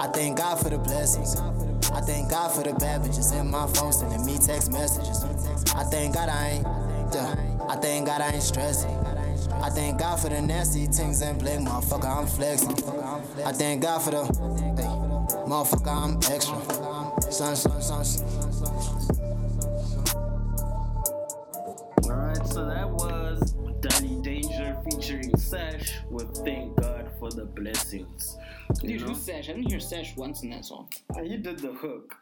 I thank God for the blessings. I thank God for the bad bitches in my phone sending me text messages. I thank God I ain't, yeah. I thank God I ain't stressing. I thank God for the nasty things and blame motherfucker, I'm flexing. I thank God for the, hey, motherfucker, I'm extra. Son, son, son. Alright, so that was Danny Danger featuring Sash with Thank God for the blessings. You Dude, know? who's Sash? I didn't hear Sash once in that song. And he did the hook.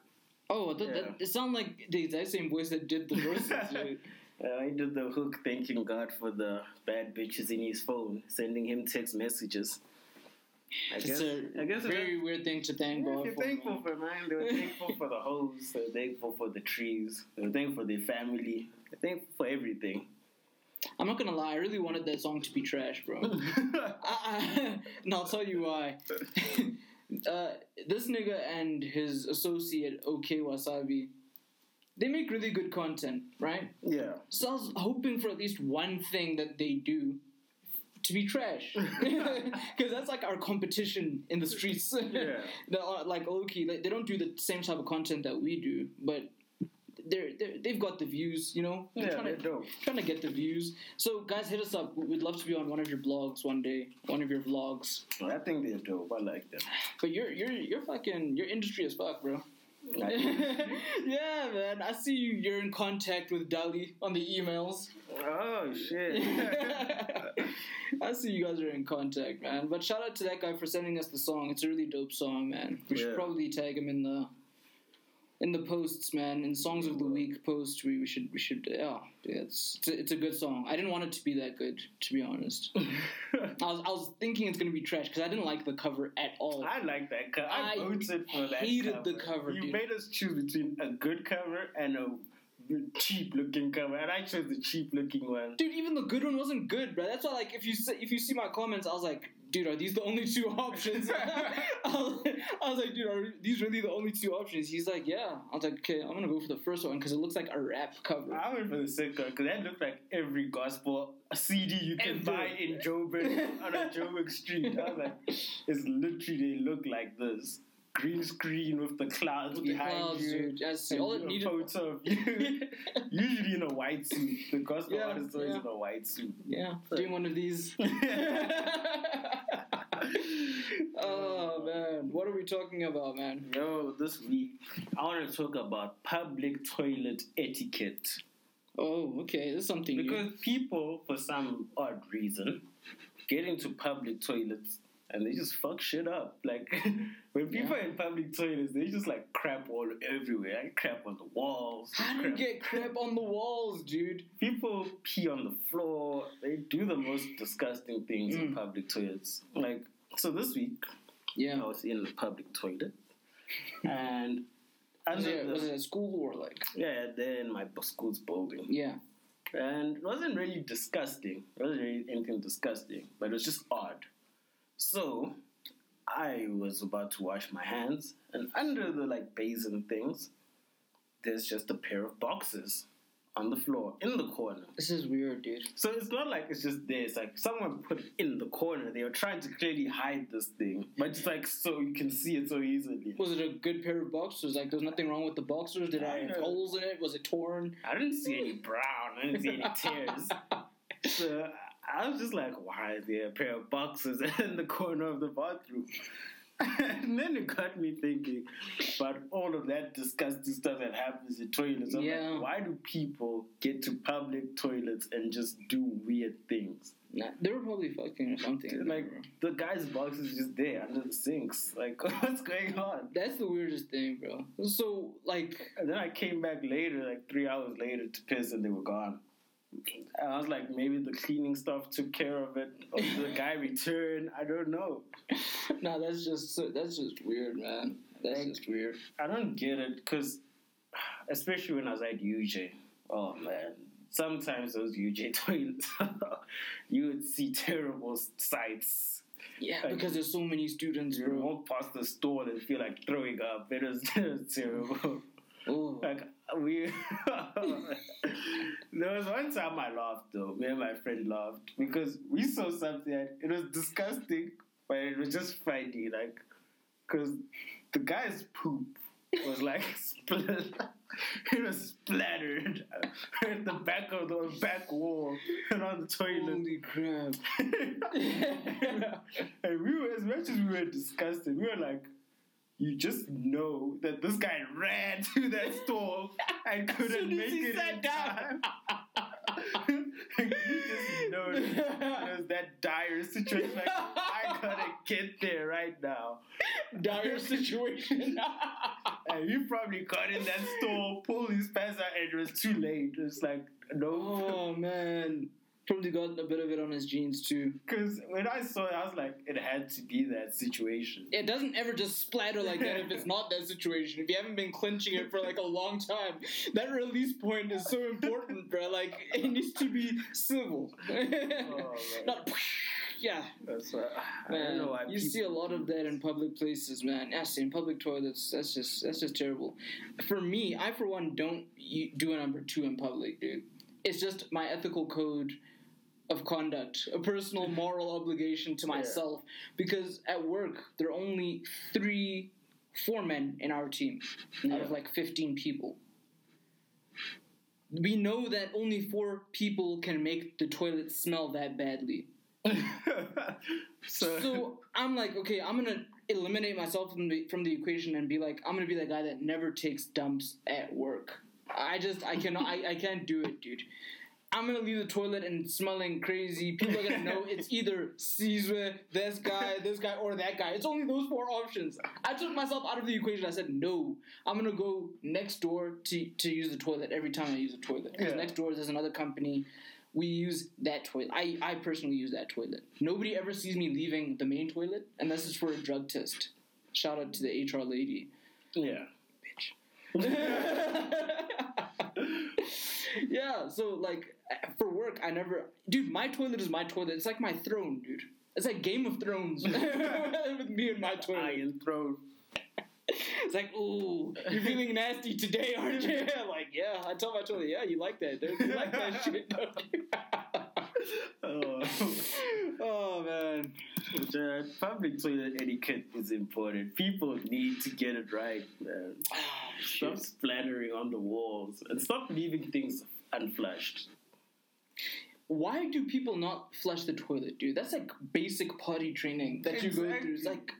Oh, that, Yeah. that, it sounded like the exact same voice that did the *laughs* verses. Uh, he did the hook thanking God for the bad bitches in his phone, sending him text messages. I It's a I guess very weird thing to thank Yeah, God for. thankful man. for man, they were thankful for the *laughs* hoes, they were thankful for the trees, they were thankful for their family, they're thankful for everything. I'm not gonna lie, I really wanted that song to be trash, bro. *laughs* I, I, *laughs* and I'll tell you why. *laughs* uh, this nigga and his associate OK Wasabi, they make really good content, right? yeah. So I was hoping for at least one thing that they do to be trash, because that's like our competition in the streets. Yeah. They're, uh, like Loki, like, they don't do the same type of content that we do, but they're, they're they've got the views, you know. They're Yeah, trying they're to dope. trying to get the views. So guys, hit us up. We'd love to be on one of your blogs one day, one of your vlogs. I think they're dope. I like them. But you're you're you're fucking your industry as fuck, bro. *laughs* yeah, man. I see you. You're in contact with Dali on the emails. oh shit. *laughs* I see you guys are in contact, man. But shout out to that guy for sending us the song. It's a really dope song, man. We should probably tag him in the in the posts, man. In songs of the week post, we, we should we should yeah. yeah, It's it's a, it's a good song. I didn't want it to be that good, to be honest. *laughs* I was I was thinking it's gonna be trash because I didn't like the cover at all. I like that cover. I, I voted for that hated cover. the cover, You dude. made us choose between a good cover and a cheap looking cover, and I chose the cheap looking one. Dude, even the good one wasn't good, bro. That's why, like, if you see, if you see my comments, I was like, dude, are these the only two *laughs* options? I, was, *laughs* I was like, dude, are these really the only two options? He's like, yeah. I was like, okay, I'm gonna go for the first one because it looks like a rap cover. I went for the second one because that looked like every gospel CD you can Ever. buy in Joburg on a *laughs* Joburg street. I was like, it's literally they look like this. Green screen with the clouds With the behind clouds, you. dude. That's and all it a needed. photo of you. *laughs* Usually in a white suit. The gospel Yeah, artist is always yeah. in a white suit. yeah, doing one of these. *laughs* *laughs* oh man, what are we talking about, man? Yo, this week I want to talk about public toilet etiquette. Oh, okay, this is something new. Because people, for some odd reason, get into public toilets and they just fuck shit up. Like *laughs* when people are in public toilets, they just like crap all everywhere. Like crap on the walls. How do you get crap on the walls, dude? People pee on the floor. They do the most disgusting things in Mm. public toilets. Like so, this week Yeah. I was in the public toilet, and Was it, the, was it at school or like? yeah, there in my school's building. Yeah. and it wasn't really disgusting. It wasn't really anything disgusting, but it was just odd. So I was about to wash my hands, and under the like basin things, there's just a pair of boxes on the floor in the corner. This is weird, dude. So it's not like it's just there. It's like someone put it in the corner. They were trying to clearly hide this thing, but just like so you can see it so easily. Was it a good pair of boxers? Like, there's nothing wrong with the boxers. Did I have holes in it? Was it torn? I didn't see any brown. I didn't see any tears. *laughs* So I was just like, why is there a pair of boxes *laughs* in the corner of the bathroom? *laughs* and then it got me thinking about all of that disgusting stuff that happens in toilets. I'm Yeah. like, why do people get to public toilets and just do weird things? Nah, they were probably fucking or *laughs* something. Like the guy's box is just there under the sinks. Like what's going on? That's the weirdest thing, bro. So, like, And then I came back later, like three hours later, to piss, and they were gone. And I was like, maybe the cleaning stuff took care of it, or the guy returned. I don't know. *laughs* nah, that's just so- that's just weird, man. That's Like- just weird. I don't get it because, especially when I was at UJ, oh man, sometimes those UJ *laughs* toilets, you would see terrible sights. Yeah, Like- because there's so many students, You walk past the store and feel like throwing up. It was, it was terrible. Oh, Like we, *laughs* there was one time I laughed though. Me and my friend laughed because we saw something. and It was disgusting, but it was just funny. Like, cause the guy's poop was like *laughs* split. It was splattered *laughs* at the back of the back wall and on the toilet. holy crap! and we were, as much as we were disgusted, we were like, you just know that this guy ran to that *laughs* store and couldn't soon as make he it sat in down. time. *laughs* you just know it was that dire situation. Like, I gotta get there right now. Dire *laughs* situation. And he probably got in that store, pulled his pants out, and it was too late. It's like, no. oh man, probably got a bit of it on his jeans too. Because when I saw it, I was like, it had to be that situation. It doesn't ever just splatter like that if it's *laughs* not that situation. If you haven't been clenching it for like a long time, that release point is so important, bro. Like it needs to be civil, *laughs* oh, not. Yeah, That's why, I man. know why You people, see a lot of that in public places, man. Yes, in public toilets. That's just that's just terrible. For me, I for one don't do a number two in public, dude. It's just my ethical code of conduct, a personal *laughs* moral obligation to myself. Because at work, there are only three, four men in our team out of like fifteen people. We know that only four people can make the toilet smell that badly. *laughs* so, So I'm like, okay, I'm gonna eliminate myself from the from the equation and be like, I'm gonna be that guy that never takes dumps at work. I just I cannot I, I can't do it, dude. I'm gonna leave the toilet and smelling crazy. People are gonna know *laughs* it's either Caesar, this guy, this guy, or that guy. It's only those four options. I took myself out of the equation. I said, no, I'm gonna go next door to, to use the toilet every time I use the toilet. Because Yeah. next door there's another company. We use that toilet. I, I personally use that toilet. Nobody ever sees me leaving the main toilet unless it's for a drug test. Shout out to the HR lady. yeah. Bitch. *laughs* yeah, so like for work, I never, dude. My toilet is my toilet. It's like my throne, dude. It's like Game of Thrones *laughs* *laughs* with me and my toilet. Iron Throne. It's like, ooh, you're feeling nasty today, aren't you? *laughs* like, yeah. I tell my toilet, yeah, you like that, dude. You like that shit, don't you? Oh. oh man. Public toilet etiquette is important. People need to get it right, man. Ah, stop splattering on the walls and stop leaving things unflushed. Why do people not flush the toilet, dude? That's like basic potty training that you go through. It's like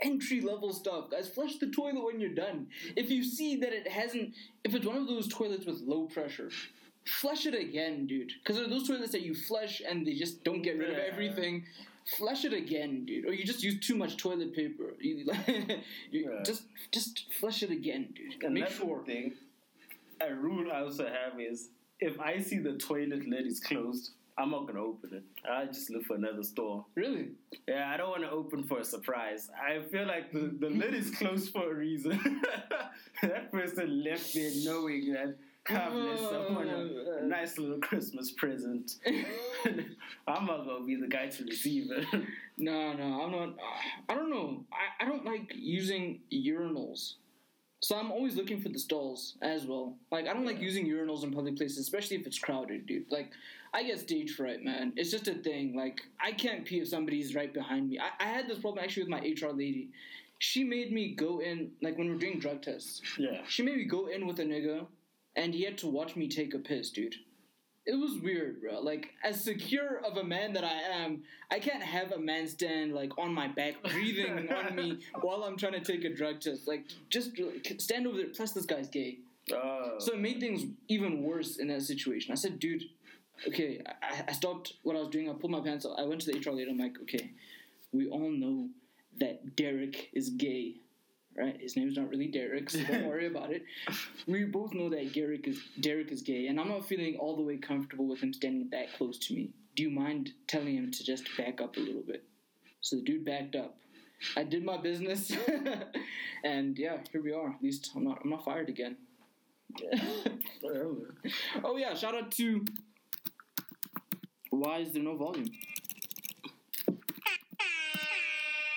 entry level stuff. Guys, flush the toilet when you're done. If you see that it hasn't, if it's one of those toilets with low pressure, flush it again, dude. Because there are those toilets that you flush and they just don't get rid of everything. Flush it again, dude. Or you just use too much toilet paper. *laughs* You, you Yeah. just just flush it again, dude. Make that's the sure. thing. A rule I also have is if I see the toilet lid is closed, I'm not gonna open it. I just look for another store. Really? Yeah, I don't want to open for a surprise. I feel like the, the lid is closed for a reason. *laughs* that person left there knowing that God bless someone a, a nice little Christmas present. *laughs* I'm not gonna be the guy to receive it. No, no, I'm not. I don't know. I, I don't like using urinals. So I'm always looking for the stalls as well. Like I don't like using urinals in public places, especially if it's crowded, dude. Like I get stage fright, man. It's just a thing. Like I can't pee if somebody's right behind me. I, I had this problem actually with my HR lady. She made me go in like when we're doing drug tests. yeah. She made me go in with a nigga, and he had to watch me take a piss, dude. It was weird, bro. Like, as secure of a man that I am, I can't have a man stand like on my back, breathing *laughs* on me while I'm trying to take a drug test. Like, just like, stand over there. Plus, this guy's gay, Oh. so it made things even worse in that situation. I said, dude, okay. I, I stopped what I was doing. I pulled my pants up. I went to the HR lady. I'm like, okay, we all know that Derek is gay right? His name's not really Derek, so don't worry about it. *laughs* We both know that Derek is Derek is gay, and I'm not feeling all the way comfortable with him standing that close to me. Do you mind telling him to just back up a little bit? So the dude backed up. I did my business, *laughs* and yeah, here we are. At least I'm not I'm not fired again. *laughs* oh yeah, shout out to. Why is there no volume?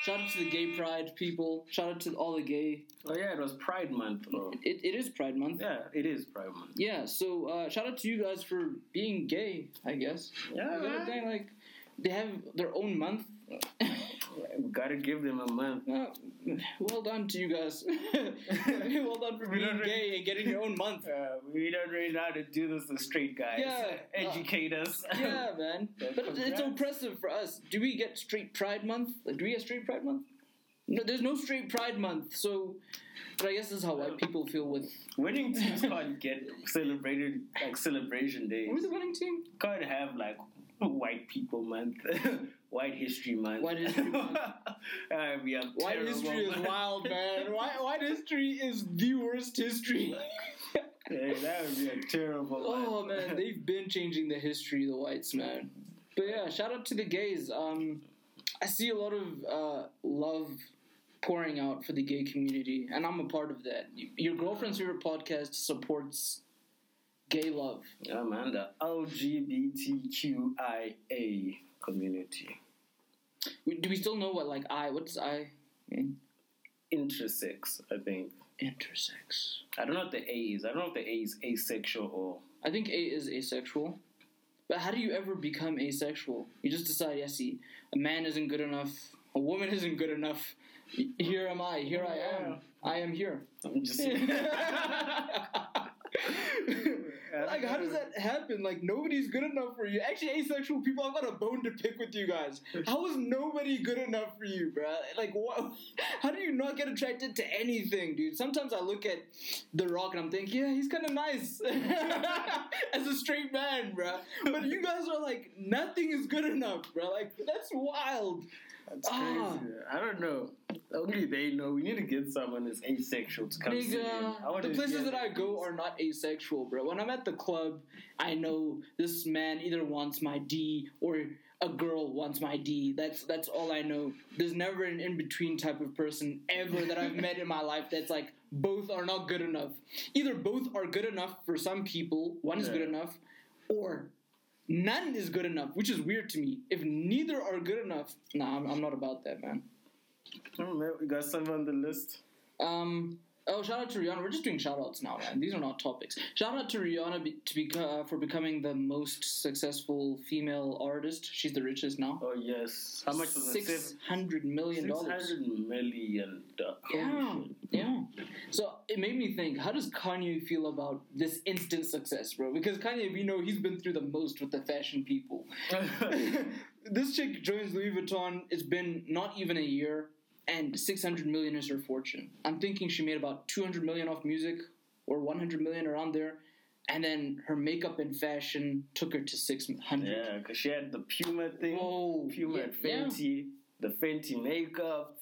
Shout out to the gay pride people. Shout out to all the gay. oh yeah, it was Pride Month. It, it is Pride Month. Yeah, it is Pride Month. Yeah, so uh, shout out to you guys for being gay, I guess. Yeah, You know, man. they, like they have their own month. *laughs* We gotta give them a month. Uh, well done to you guys. *laughs* well done for We being don't really- gay and getting your own month. *laughs* Uh, we don't really know how to do this as straight guys. Yeah. Educate us. Yeah, man. *laughs* But it's congrats. impressive for us. Do we get straight Pride Month? Like, do we get straight Pride Month? No, there's no straight Pride Month, so. But I guess this is how white people feel with. Winning teams can't get celebrated like celebration days. Who's the winning team? Can't have like White People Month, White History Month. White History Month. *laughs* uh, we have White history is wild, man. *laughs* White, white history is the worst history. *laughs* Yeah, that would be a terrible. oh month. man, they've been changing the history of the whites, man. But yeah, shout out to the gays. Um, I see a lot of uh, love pouring out for the gay community, and I'm a part of that. Your girlfriend's favorite podcast supports gay love. Yeah, man, the LGBTQIA community. Do we still know what like I? What's I mean? Intersex, I think. Intersex. I don't know what the A is. I don't know if the A is asexual or. I think A is asexual. But how do you ever become asexual? You just decide, yes, see, a man isn't good enough, a woman isn't good enough. Here am I. Here I am. I am here. I'm just. *laughs* like, how does that happen? Like, nobody's good enough for you. Actually, asexual people, I've got a bone to pick with you guys. How is nobody good enough for you, bruh? Like, what? *laughs* How do you not get attracted to anything, dude? Sometimes I look at The Rock and I'm thinking, yeah, he's kind of nice *laughs* as a straight man, bruh. But you guys are like, nothing is good enough, bruh. Like, that's wild. That's crazy. Ah. I don't know. Only they know. We need to get someone that's asexual to come see it. Nigga, wanna the places that I go are not asexual, bro. When I'm at the club, I know this man either wants my D or a girl wants my D. That's that's all I know. There's never an in between type of person ever that I've met in my *laughs* life that's like both are not good enough. Either both are good enough for some people, one is good enough, or none is good enough, which is weird to me. If neither are good enough, nah, I'm, I'm not about that, man. We got some on the list. Um. Oh, shout out to Rihanna. We're just doing shout outs now, man. These are not topics. Shout out to Rihanna be, to be, uh, for becoming the most successful female artist. She's the richest now. Oh yes. How much was it? Six hundred million Six dollars. hundred million. dollars. Yeah, yeah. So it made me think: How does Kanye feel about this instant success, bro? Because Kanye, we know he's been through the most with the fashion people. *laughs* *laughs* this chick joins Louis Vuitton. It's been not even a year, and 600 million is her fortune. I'm thinking she made about 200 million off music, or 100 million around there, and then her makeup and fashion took her to 600. yeah, because she had the Puma thing. Oh, Puma yeah, and Fenty, the Fenty makeup.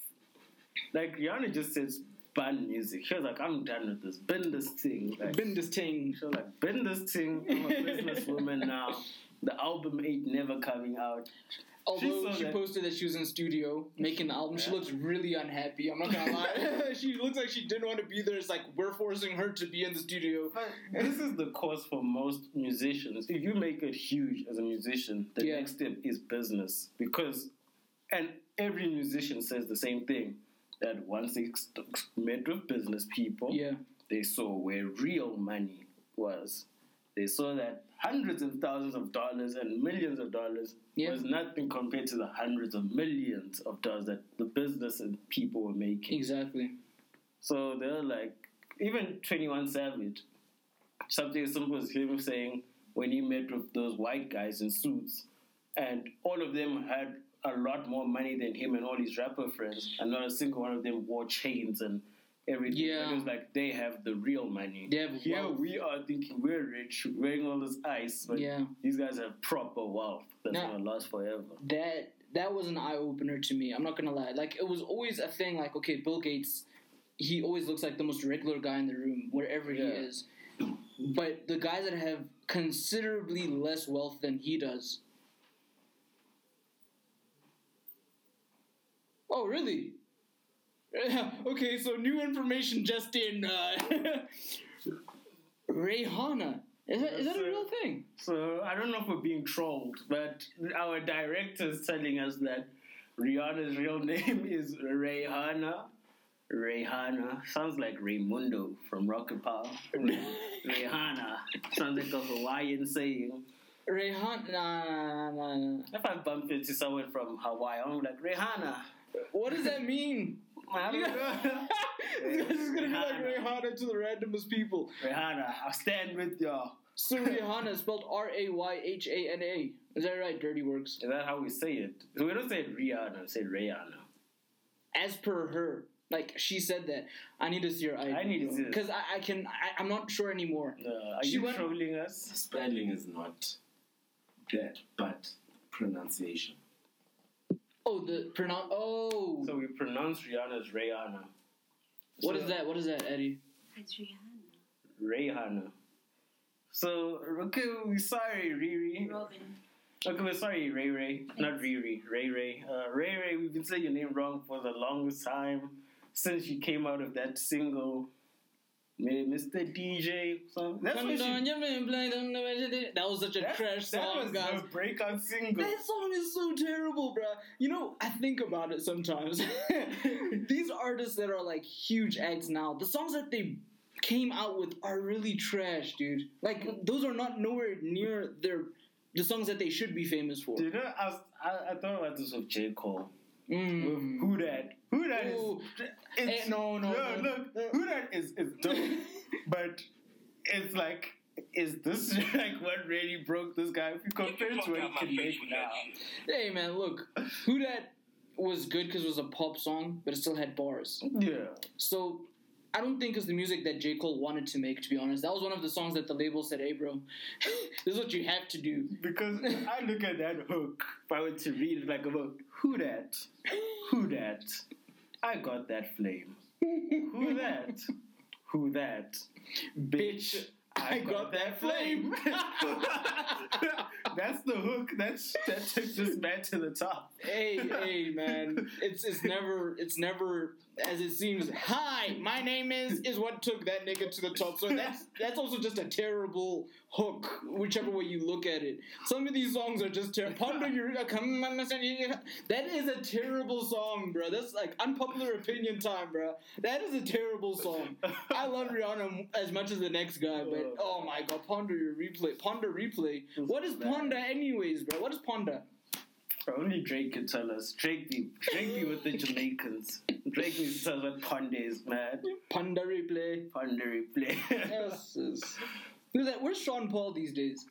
Like Rihanna just says, ban music. She was like, I'm done with this. Bend this thing. Like, Been this thing. She was like, bend this thing. I'm a *laughs* businesswoman now. The album ain't never coming out. Although saw she posted that she was in studio making the album, she looks really unhappy. I'm not gonna lie. *laughs* *laughs* she looks like she didn't want to be there. It's like we're forcing her to be in the studio. this is the cause for most musicians. If you make it huge as a musician, the Yeah. next step is business. Because, and every musician says the same thing that once they met with business people, Yeah, they saw where real money was. They saw that hundreds of thousands of dollars and millions of dollars Yeah. was nothing compared to the hundreds of millions of dollars that the business and people were making. exactly. So they're like, even 21 Savage, something as simple as him saying when he met with those white guys in suits, and all of them had a lot more money than him and all his rapper friends, and not a single one of them wore chains and everything. Yeah. It was like they have the real money. They have Here wealth. we are thinking we're rich, wearing all this ice, but Yeah. these guys have proper wealth that's Now- gonna last forever. That that was an eye opener to me. I'm not gonna lie. Like it was always a thing. Like okay, Bill Gates, he always looks like the most regular guy in the room wherever he is. But the guys that have considerably less wealth than he does. Oh really? *laughs* okay, so new information just in. Uh, *laughs* Rihanna. Is that, is that a real thing? So I don't know if we're being trolled, but our director is telling us that Rihanna's real *laughs* name is Rayhana. Rayhana sounds like Raymundo from Rocket Power. Rayhana sounds like a Hawaiian saying. Rihanna. Nah, nah, nah, nah. If I bump into someone from Hawaii, I'm like Rayhana. What does that mean? I don't *laughs* this guy's just gonna be like Rihanna. Rihanna to the randomest people. Rihanna, I stand with y'all. So Rihanna spelled R A Y H A N A. Is that right? Dirty works. Is that how we say it? So we don't say Rihanna, we say Rihanna. as per her, like she said that I need to see her ID. I need to see it. because I, I can. I, I'm not sure anymore. Uh, are She you went- trolling us? Spelling is not that, but pronunciation. Oh, the pronoun. Oh, So we pronounce Rihanna as Rihanna. what So- is that? What is that, Eddie? It's Rihanna. Rihanna. So okay, we're sorry, Riri. Robyn. Okay, we're sorry, Ray Ray, not Riri, Ray Ray. Uh, Ray Ray, we've been saying your name wrong for the longest time since you came out of that single, Mr. DJ song. That's she, That was such a that, trash that song, was guys. breakout single. That song is so terrible, bruh. You know, I think about it sometimes. *laughs* These artists that are like huge acts now, the songs that they came out with are really trash, dude. Like those are not nowhere near their the songs that they should be famous for. Do you know, I, was, I, I thought about this with J. Cole. Mm. Who That? Who That is. Ooh. it's- Eh, no, no, no, look, no. Who That is, is *laughs* dope. but it's like, is this *laughs* like what really broke this guy? If you compare to what he can make now. Hey man, look, who that was good because it was a pop song, but it still had bars. Yeah. So I don't think it's the music that J. Cole wanted to make, to be honest. That was one of the songs that the label said, hey, bro, *laughs* this is what you have to do. Because I look at that hook, if I were to read it like a book, who that? Who that? I got that flame. Who that? Who that? Bitch, I got that flame. *laughs* That's the hook. That's that took this man to the top. hey, hey, man, it's it's never it's never as it seems. Hi, my name is is what took that nigga to the top. So that's that's also just a terrible hook, whichever way you look at it. Some of these songs are just terrible. Ponder your uh, come on, that is a terrible song, bro. That's like unpopular opinion time, bro. That is a terrible song. I love Rihanna as much as the next guy, but oh my god, ponder your replay, Pon de Replay. What is ponder anyways, bro? What is Only Drake can tell us. Drake be Drake be with the Jamaicans. Drake needs to tell us what Ponde is, man. Pon de Replay. Ponde replay. Yes, yes. Who's that? Where's Sean Paul these days?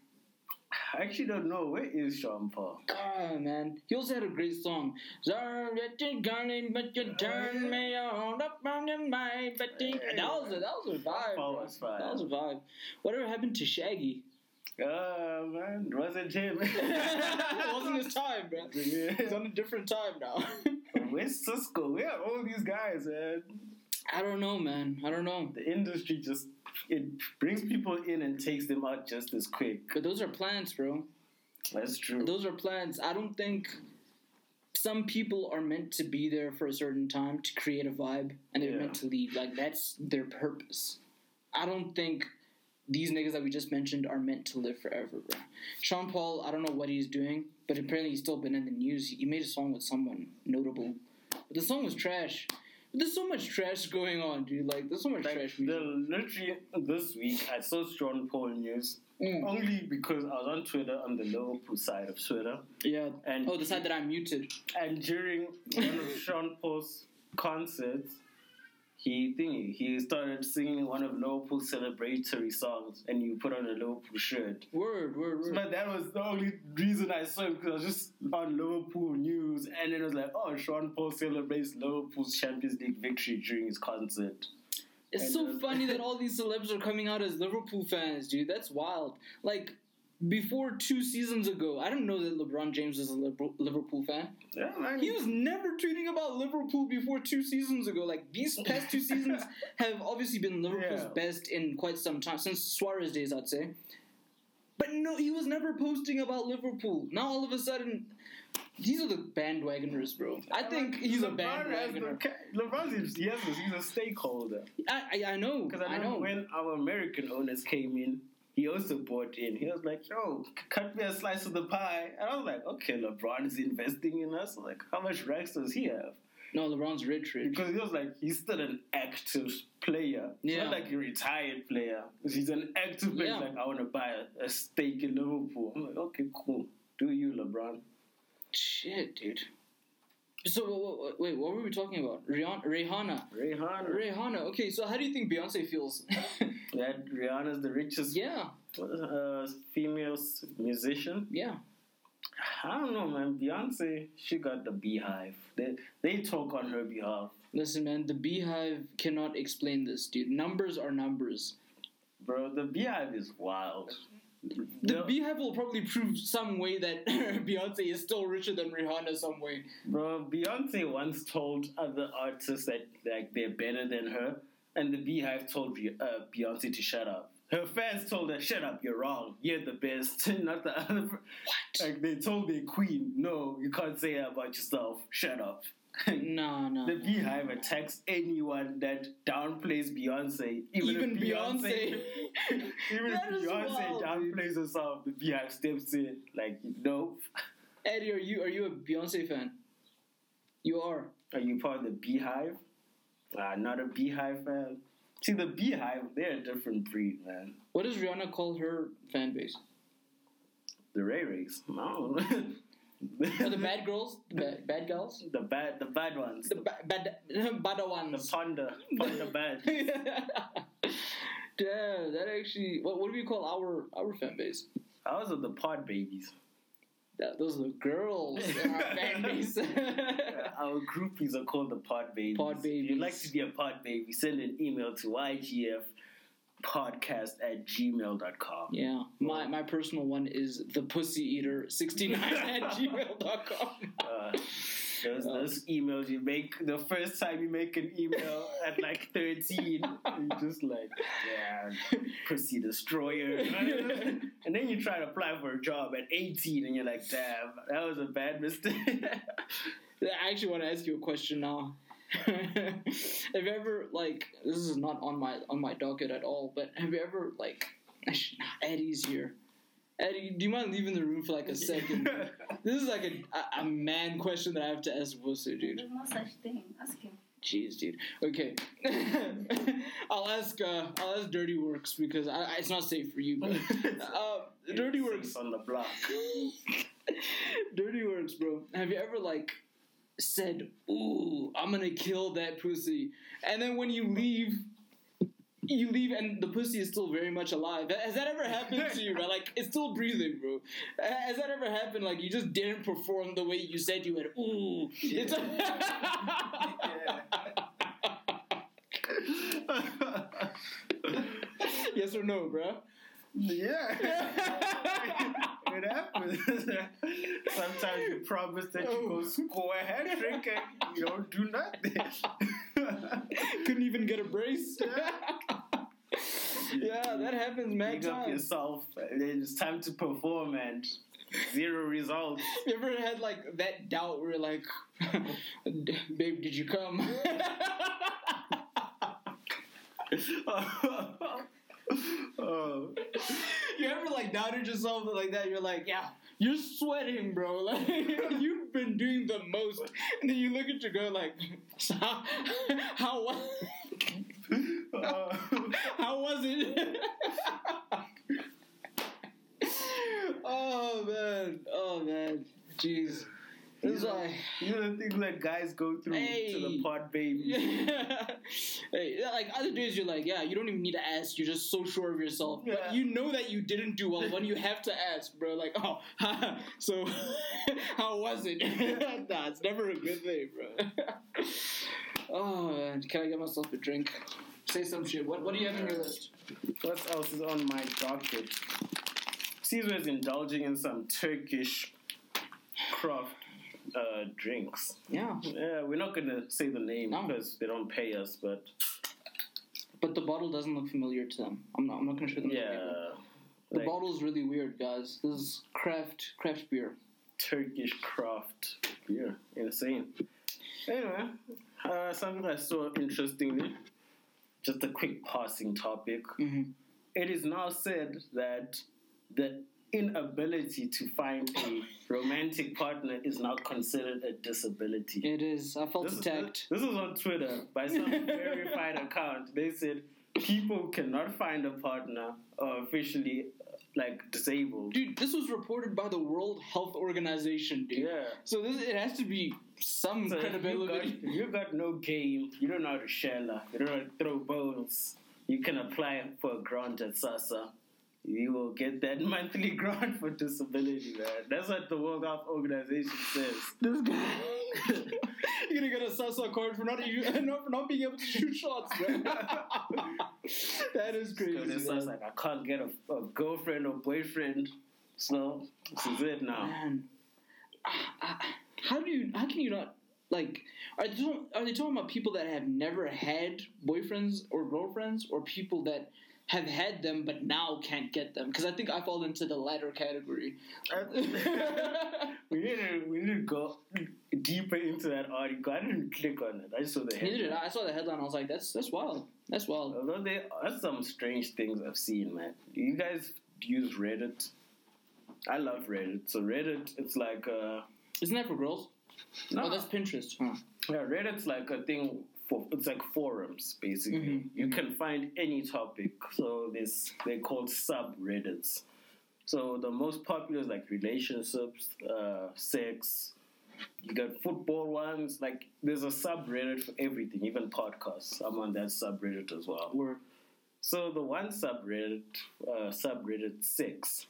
I actually don't know. Where is Sean Paul? Ah, man. He also had a great song. Sorry that you're gone, but you turn me on up on your mind. But think- that was a, that was a vibe. Paul was fire. That was a vibe. Whatever happened to Shaggy? Oh man, it wasn't him. *laughs* *laughs* it wasn't his time, bro. He's on a different time now. Where's Sisqo? Where are all these guys, man? I don't know, man. I don't know. The industry just it brings people in and takes them out just as quick. But those are plants, bro. That's true. Those are plans. I don't think some people are meant to be there for a certain time to create a vibe and they're Yeah. meant to leave. Like that's their purpose. I don't think these niggas that we just mentioned are meant to live forever, bro. Sean Paul, I don't know what he's doing, but apparently he's still been in the news. He made a song with someone notable. But the song was trash. But there's so much trash going on, dude. Like there's so much Like, trash the, literally this week, I saw Sean Paul news Mm. only because I was on Twitter on the Liverpool side of Twitter, Yeah. and Oh, the side that I muted. and during one of *laughs* Sean Paul's concerts, he thingy, he started singing one of Liverpool's celebratory songs, and you put on a Liverpool shirt. Word, word, word. But that was the only reason I saw him because I was just on Liverpool news, and then it was like, oh, Sean Paul celebrates Liverpool's Champions League victory during his concert. It's And, so funny that all these celebs are coming out as Liverpool fans, dude. That's wild. Like before two seasons ago, I didn't know that LeBron James was a Liverpool fan. Yeah, man. He was never tweeting about Liverpool before two seasons ago. Like these past two seasons *laughs* have obviously been Liverpool's Yeah. best in quite some time since Suarez days, I'd say. But no, he was never posting about Liverpool. Now all of a sudden, these are the bandwagoners, bro. I think he's a LeBron the bandwagoner. LeBron is yes, he's a stakeholder. I, I, I know. Because I, I know. when our American owners came in, he also bought in. He was like, "Yo, cut me a slice of the pie," and I was like, "Okay, LeBron is investing in us. Like, how much racks does he have?" No, LeBron's rich, rich. Because he was like, he's still an active player. It's Yeah. not like a retired player. He's an active player. He's Yeah. like, I want to buy a, a stake in Liverpool. I'm like, okay, cool. Do you, LeBron? Shit, dude. So wait, what were we talking about? Rihanna. Rihanna. Rihanna. Rihanna. Okay, so how do you think Beyonce feels? *laughs* That Rihanna's the richest yeah, uh, female musician. yeah. I don't know, man. Beyonce, she got the BeyHive. They they talk on her behalf, Listen, man, the BeyHive cannot explain this, dude. Numbers are numbers. bro. The BeyHive is wild. The The- BeyHive will probably prove some way that *laughs* Beyonce is still richer than Rihanna some way. Bro, Beyonce once told other artists that like they're better than her, and the BeyHive told uh, Beyonce to shut up. Her fans told her, "Shut up, you're wrong. You're the best, *laughs* not the other." What? Like they told their queen, "No, you can't say that about yourself. Shut up." *laughs* No, no. the BeyHive attacks anyone that downplays Beyonce, even, Even *laughs* *laughs* if Beyonce. even if Beyonce downplays herself, the BeyHive steps in. Like, nope. Eddie, are you are you a Beyonce fan? You are. Are you part of the BeyHive? Uh, not a BeyHive fan. See, the BeyHive, they're a different breed, man. What does Rihanna call her fan base? The Ray Rays. I the *laughs* bad girls, the bad, bad girls, the bad, the bad ones. the ba- bad, *laughs* bad The panda, panda bad. Damn, that actually. What, what do we call our our fan base? Ours are the pod babies. That, those are the girls in our *laughs* fan base. Our groupies are called the pod babies. Pod If you'd like to be a pod baby, send an email to ygf podcast at gmail.com. yeah, my my personal one is the pussy eater sixty nine *laughs* at gmail.com. Uh, those, those emails you make the first time you make an email at like 13, you're just like, yeah, pussy destroyer. *laughs* and then you try to apply for a job at 18 and you're like, damn, that was a bad mistake. I actually want to ask you a question now. *laughs* have you ever like this is not on my on my docket at all, but have you ever like actually, *laughs* Eddie's here. Eddie, do you mind leaving the room for like a second? *laughs* this is like a, a, a man question that I have to ask Vusu, dude. There's no such thing. Ask him. Jeez, dude. Okay, I'll ask. Uh, I'll ask Dirty Works because I, I- it's not safe for you. But, uh, Dirty Works. on the block. Dirty Works, bro. Have you ever like said, "Ooh, I'm gonna kill that pussy," and then when you leave, you leave and the pussy is still very much alive? Has that ever happened to you, bro? Like it's still breathing, bro. Has that ever happened? Like you just didn't perform the way you said you would. Ooh, it's. *laughs* yes or no, bro? yeah. *laughs* it happens. *laughs* Sometimes you promise that you go score a hat trick and you don't do nothing. *laughs* Couldn't even get a brace. yeah, that happens, man. Pick up yourself. It's time to perform and zero results. *laughs* You ever had like that doubt where you're like, babe, did you come? Oh. *laughs* you ever like doubted yourself like that? You're like, yeah, you're sweating, bro. *laughs* Like you've been doing the most, and then you look at your girl like, *laughs* how, Uh, how was it? oh man, oh man, jeez. Is why. you know the things that guys go through to the pod baby. *laughs* hey, like other days, you're like, yeah, you don't even need to ask. You're just so sure of yourself. Yeah. But you know that you didn't do well when you have to ask, bro. Like, oh, *laughs* so *laughs* how was it? nah, it's never a good thing, bro. oh man, can I get myself a drink? Say some shit. What What do you have on your list? What else is on my docket? Caesar is indulging in some Turkish craft uh, drinks. Yeah, Yeah, we're not gonna say the name No. because they don't pay us, but but the bottle doesn't look familiar to them. I'm not. I'm not gonna show them. yeah, The like bottle's really weird, guys. This is craft craft beer. Turkish craft beer, insane. Anyway, uh, something I saw interestingly, just a quick passing topic. Mhm. It is now said that the inability to find a romantic partner is now considered a disability. It is. I felt This is, attacked. this is on Twitter by some *laughs* verified account. They said people cannot find a partner or officially uh, like disabled. Dude, this was reported by the World Health Organization, dude. Yeah. So this it has to be some So if you, got, you got no game, you don't know how to shell, you don't know how to throw balls, you can apply for a grant at SASSA. You will get that *laughs* monthly grant for disability, man. That's what the World Health Organization says. *laughs* This guy. *laughs* You're gonna get a SASSA card for not, not for not being able to shoot shots, man. that is So crazy. man. like I can't get a, a girlfriend or boyfriend. So this is it now. Man, Ah, ah, how do you? How can you not? Like, are they, talking, are they talking about people that have never had boyfriends or girlfriends, or people that have had them but now can't get them? Because I think I fall into the latter category. we need to we need to go deeper into that article. I didn't click on it. I just saw the Neither did headline. I. I saw the headline. I was like, that's that's wild. That's wild. Although there are some strange things I've seen, man. You guys use Reddit? I love Reddit. So Reddit, it's like uh, Isn't that for girls? no, Oh, that's Pinterest. Huh. yeah, Reddit's like a thing for it's like forums basically. Mhm, You can find any topic. So this they're called subreddits. So the most popular is like relationships, uh, sex. You got football ones. Like there's a subreddit for everything, even podcasts. I'm on that subreddit as well. Word. So the one subreddit, uh, subreddit six,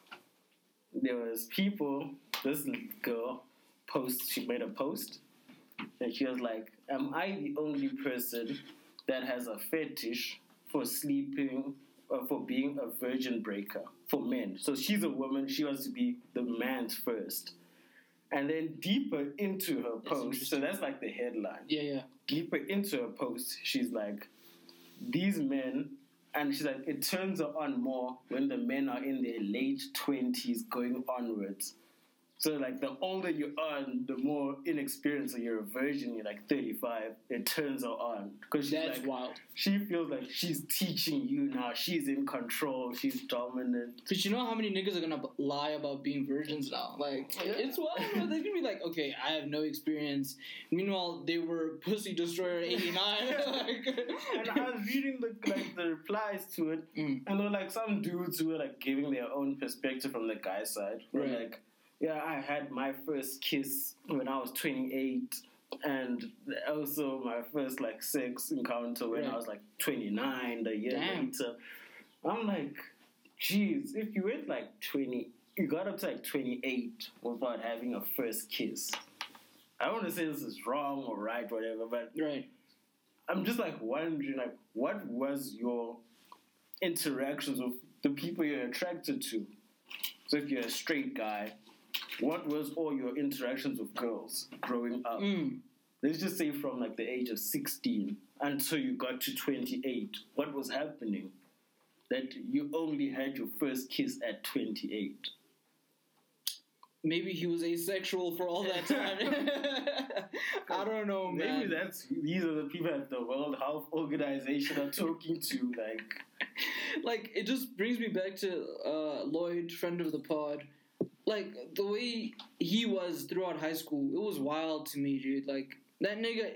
there was people. This girl post. She made a post, and she was like, "Am I the only person that has a fetish for sleeping, or for being a virgin breaker for men?" So she's a woman. She wants to be the man's first. And then deeper into her post, so that's like the headline Yeah, yeah. deeper into her post, she's like, these men, and she's like, it turns her on more when the men are in their late 20s going onwards. So, like, the older you are, the more inexperienced you're a virgin, you're like 35, it turns her on. Because she's That's like, wild. she feels like she's teaching you now. She's in control. She's dominant. But you know how many niggas are gonna lie about being virgins now? Like, it's wild. bro. They're gonna be like, okay, I have no experience. Meanwhile, they were pussy destroyer eighty nine. *laughs* *laughs* like, and I was reading the like the replies to it, Mm. and there were like some dudes who were like giving their own perspective from the guy's side. Were Right. like, yeah, I had my first kiss when I was 28, and also my first like sex encounter when Right. I was like 29. The year Damn. later, I'm like, geez, if you went like 20, you got up to like 28 without having a first kiss. I don't want to say this is wrong or right, whatever, but right. I'm just like wondering, like, what was your interactions with the people you're attracted to? So if you're a straight guy, what was all your interactions with girls growing up? Mm. Let's just say from like the age of 16 until you got to 28. What was happening? That you only had your first kiss at 28. Maybe he was asexual for all that time. *laughs* I don't know, man. Maybe that's these are the people at the World Health Organization are talking to. Like, *laughs* like it just brings me back to uh, Lloyd, friend of the pod. Like the way he was throughout high school, it was wild to me, dude. Like that nigga,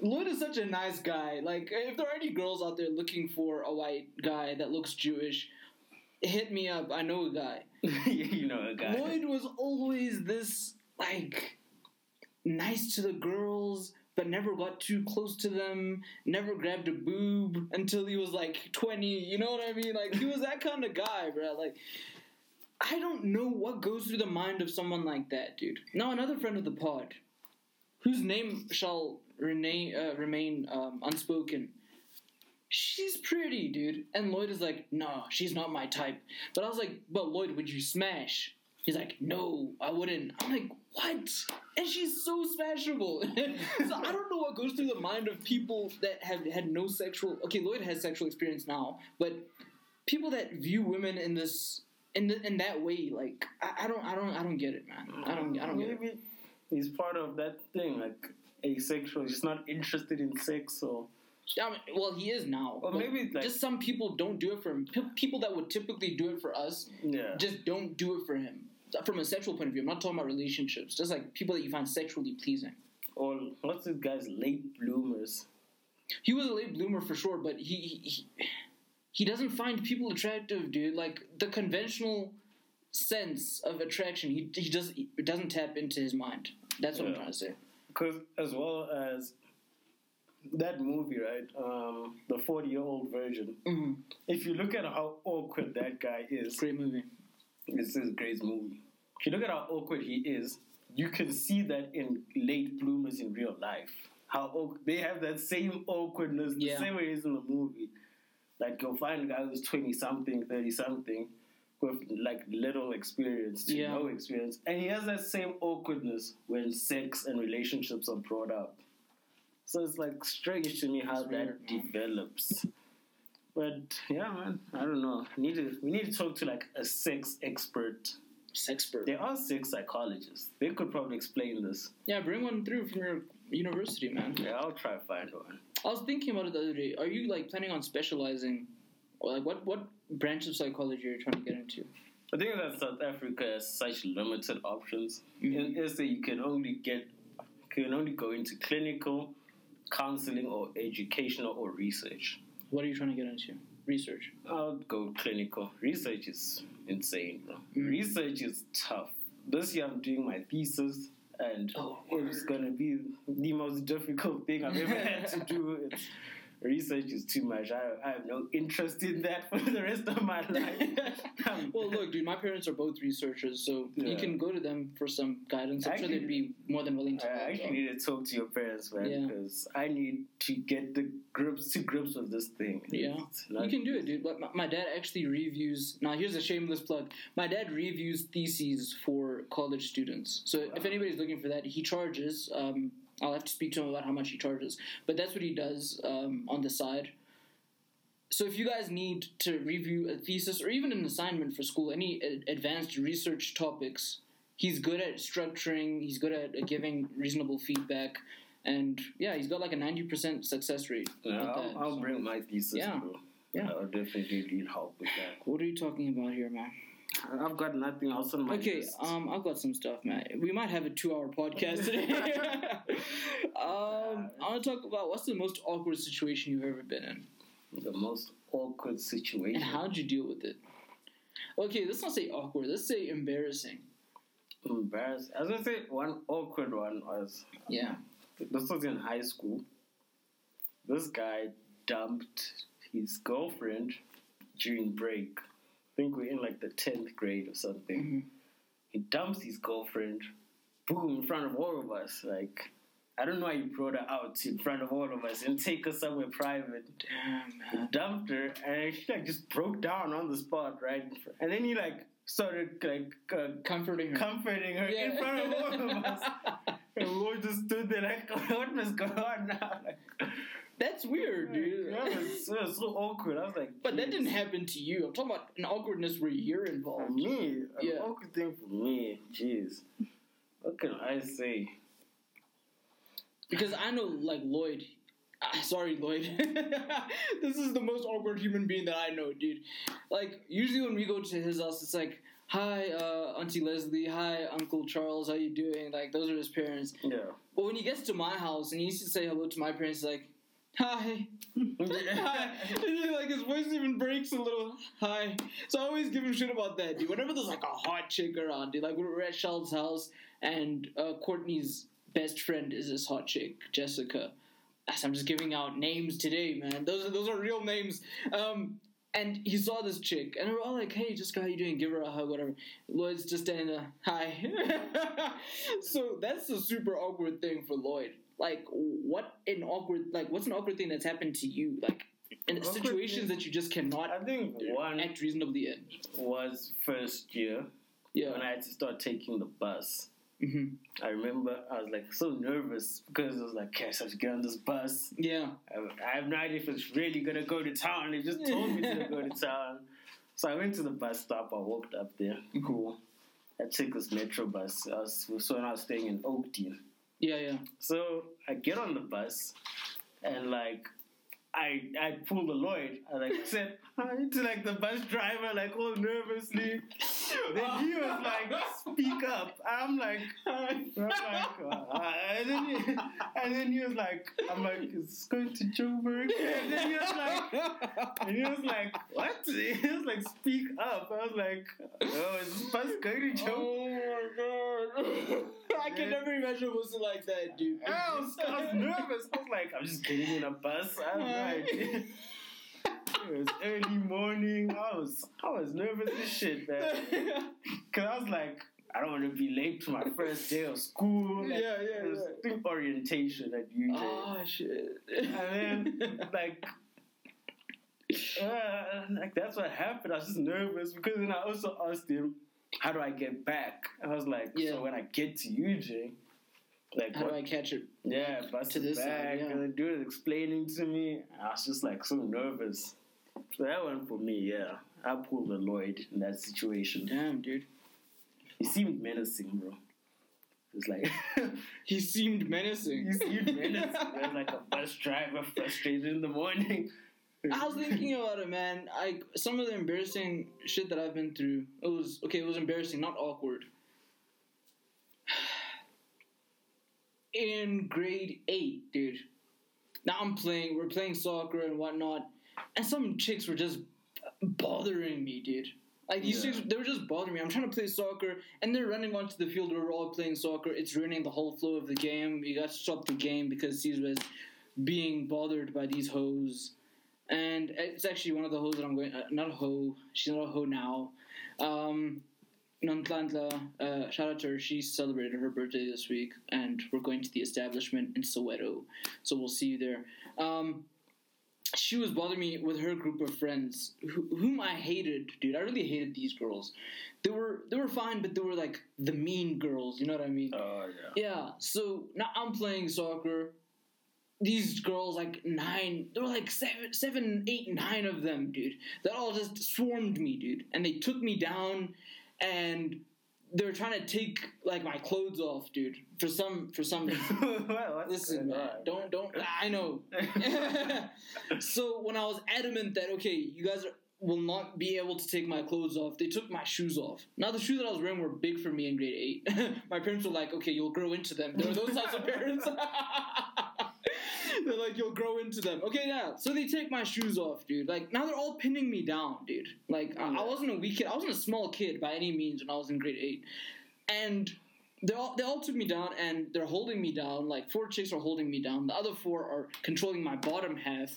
Lloyd is such a nice guy. Like if there are any girls out there looking for a white guy that looks Jewish, hit me up. I know a guy. *laughs* you know, a guy. Lloyd was always this like nice to the girls, but never got too close to them. Never grabbed a boob until he was like twenty. You know what I mean? Like he was that kind of guy, bro. Like I don't know what goes through the mind of someone like that, dude. Now another friend of the pod, whose name shall remain uh, remain um, unspoken. She's pretty, dude. And Lloyd is like, no, she's not my type. But I was like, but Lloyd, would you smash? He's like, no, I wouldn't. I'm like, what? And she's so smashable. *laughs* so I don't know what goes through the mind of people that have had no sexual. Okay, Lloyd has sexual experience now, but people that view women in this in the, in that way, like I, I don't, I don't, I don't get it, man. I don't, I don't get it. Maybe he's part of that thing, like asexual. He's not interested in sex, or I mean, well, he is now. Or but maybe, like- just some people don't do it for him. P- people that would typically do it for us yeah. just don't do it for him. From a sexual point of view, I'm not talking about relationships. Just like people that you find sexually pleasing. or what's this guy's late bloomers? He was a late bloomer for sure, but he he, he, he doesn't find people attractive, dude. Like the conventional sense of attraction, he he does it doesn't tap into his mind. That's what I'm Yeah. trying to say. Because as well as that movie, right? Um, the forty-year-old virgin. Mhm. If you look at how awkward that guy is, Great movie. this is a great movie. If you look at how awkward he is, you can see that in late bloomers in real life. How they have that same awkwardness, the same way it is in the movie. Like you'll find a guy who's twenty something, thirty something, with like little experience to Yeah. no experience, and he has that same awkwardness when sex and relationships are brought up. So it's like strange to me how It's that weird, develops. But yeah, man, I don't know. We need to we need to talk to like a sex expert. Sexpert. There are sex psychologists. They could probably explain this. Yeah, bring one through from your university, man. Yeah, I'll try to find one. I was thinking about it the other day. Are you like planning on specializing, or like what what branch of psychology are you trying to get into? I think that South Africa has such limited options. Mhm. In SA, you can only get can only go into clinical, counseling, or educational or research. What are you trying to get into? Research. I'll go clinical. Research is insane, bro. Mm. Research is tough. This year I'm doing my thesis, and Oh, it's gonna be the most difficult thing I've ever had to do. *laughs* It's, research is too much. I, I have no interest in that for the rest of my *laughs* life. Um, well, look, dude, my parents are both researchers, so you can go to them for some guidance. I'm sure Actually- they'd be more than willing to. I actually though. need to talk to your parents, man, Yeah. because I need to get the grips to grips with this thing. Yeah. You can do it, dude. But my, my dad actually reviews. Now, here's a shameless plug. My dad reviews theses for college students. So if anybody's looking for that, he charges. Um, I'll have to speak to him about how much he charges. But that's what he does um, on the side. So if you guys need to review a thesis or even an assignment for school, any advanced research topics, he's good at structuring. He's good at giving reasonable feedback. And yeah, he's got like a ninety percent success rate. Yeah, I'll, that, I'll so. bring my thesis, Yeah. Yeah. I'll definitely need help with that. What are you talking about here, man? I've got nothing else on my Okay, list. um, I've got some stuff, man. We might have a two-hour podcast today. *laughs* um, I want to talk about what's the most awkward situation you've ever been in, the most awkward situation. and how'd you deal with it? Okay, let's not say awkward. Let's say embarrassing. embarrassed. I say one awkward one was Yeah. this was in high school. This guy dumped his girlfriend during break. I think we're in like the tenth grade or something. Mhm. He dumps his girlfriend, boom, in front of all of us. Like, I don't know why you brought her out in front of all of us and take her somewhere private. Damn, He man. dumped her, and she like just broke down on the spot, right? And then he like started like uh, Comforting her. comforting her in front of all of us. *laughs* And we all just stood there like, *laughs* what was going on now? Like, That's weird, dude. that was, it was so awkward. I was like, But that didn't happen to you. I'm talking about an awkwardness where you're For involved. me, an awkward thing for me. Jeez, what can I say? Because I know, like Lloyd. Ah, sorry, Lloyd. *laughs* this is the most awkward human being that I know, dude. Like usually when we go to his house, it's like, "Hi, uh, Auntie Leslie. Hi, Uncle Charles. How you doing?" Like those are his parents. Yeah. But when he gets to my house and he used to say hello to my parents, like, "Hi." Hi. And like his voice even breaks a little. Hi. So I always give him shit about that, dude. Whenever there's like a hot chick around, dude. Like we're at Sheld's house and uh, Courtney's best friend is this hot chick, Jessica. I'm just giving out names today, man. Those are those are real names. Um, and he saw this chick, and we're all like, "Hey, Jessica, how you doing? Give her a hug, whatever." Lloyd's just standing there, "Hi." *laughs* so that's a super awkward thing for Lloyd. Like, what an awkward like what's an awkward thing that's happened to you? Like, in Awkward situations thing- that you just cannot I think one act reasonably in. was first year Yeah. when I had to start taking the bus. hmm I remember I was like so nervous because I was like, "Okay, I have to get on this bus." Yeah. I I have no idea if it's really gonna go to town. They just told me to go to *laughs* town. So I went to the bus stop. I walked up there. Cool. I took this metro bus. I was, so when I was staying in Oakdale. Yeah, yeah. So I get on the bus, and like I I pull the Lloyd. I like *laughs* said hi to like the bus driver, like all nervously. *laughs* then he was like, "Speak up." I'm like, I'm like, uh, and, then he, and then he was like, "I'm like, it's going to Joburg." And then he was like, and he was like, "What?" He was like, "Speak up." I was like, "Oh, it's bus going to Joburg?" Oh my god. *laughs* I can never imagine it like that, dude. I was, I was nervous. I was like, I'm just getting in a bus. I no idea. It was early morning. I was I was nervous as shit, man. *laughs* Cause I was like, I don't want to be late to my first day of school. Like, Yeah, yeah, it was yeah. orientation at UJ. oh shit. And then *laughs* like uh, like that's what happened. I was just nervous because then I also asked him, How do I get back? I was like, Yeah. So when I get to UJ, like How what do I catch it? yeah, bus To to this this side, yeah. and the dude was explaining to me. I was just like so nervous. So that one for me, yeah. I pulled a Lloyd in that situation. Damn, dude. He seemed menacing, bro. It's like *laughs* He seemed menacing. he seemed *laughs* menacing. He was like a bus driver, frustrated in the morning. I was thinking about it, man. Like some of the embarrassing shit that I've been through. It was okay. It was embarrassing, not awkward. *sighs* In grade eight, dude. Now I'm playing. We're playing soccer and whatnot, and some chicks were just bothering me, dude. Like these Yeah. chicks, they were just bothering me. I'm trying to play soccer, and they're running onto the field where we're all playing soccer. It's ruining the whole flow of the game. You got to stop the game because these was being bothered by these hoes and it's actually one of the hoes that I'm going. Uh, not a hoe. She's not a hoe now. Um, Nantlantla, uh, shout out to her. She celebrated her birthday this week, and we're going to the establishment in Soweto. So we'll see you there. Um, she was bothering me with her group of friends, who, whom I hated, dude. I really hated these girls. They were they were fine, but they were like the mean girls. You know what I mean? Oh yeah. Yeah, so now I'm playing soccer. These girls, like nine, there were like seven, seven, eight, nine of them, dude. That all just swarmed me, dude. And they took me down, and they were trying to take like my clothes off, dude. For some, for some *laughs* reason. What's Listen, man, on? don't, don't. I know. *laughs* so when I was adamant that okay, you guys are, will not be able to take my clothes off, they took my shoes off. Now the shoes that I was wearing were big for me in grade eight. *laughs* my parents were like, okay, you'll grow into them. There were those types of parents. *laughs* They're like, you'll grow into them. Okay, yeah. So they take my shoes off, dude. Like now they're all pinning me down, dude. Like I, I wasn't a weak kid. I wasn't a small kid by any means when I was in grade eight, and they all they all took me down and they're holding me down. Like four chicks are holding me down. The other four are controlling my bottom half,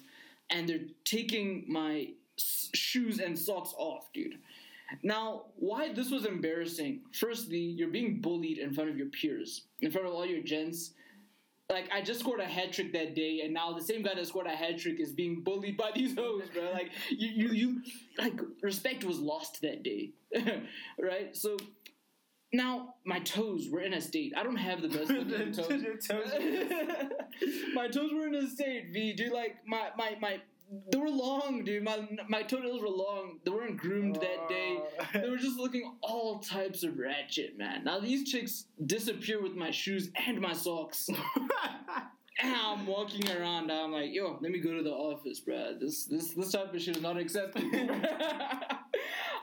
and they're taking my s- shoes and socks off, dude. Now, why this was embarrassing? Firstly, you're being bullied in front of your peers, in front of all your gents. Like I just scored a hat trick that day, and now the same guy that scored a hat trick is being bullied by these hoes, bro. Like you, you, you, like respect was lost that day, *laughs* right? So now my toes were in a state. I don't have the best looking *laughs* toes. Toes- *laughs* my toes were in a state, V, dude. Like my my my. They were long, dude. My my toenails were long. They weren't groomed that day. They were *laughs* just looking all types of ratchet, man. Now these chicks disappear with my shoes and my socks. *laughs* I'm walking around. I'm like, yo, let me go to the office, bruh. This this this type of shit is not acceptable. *laughs*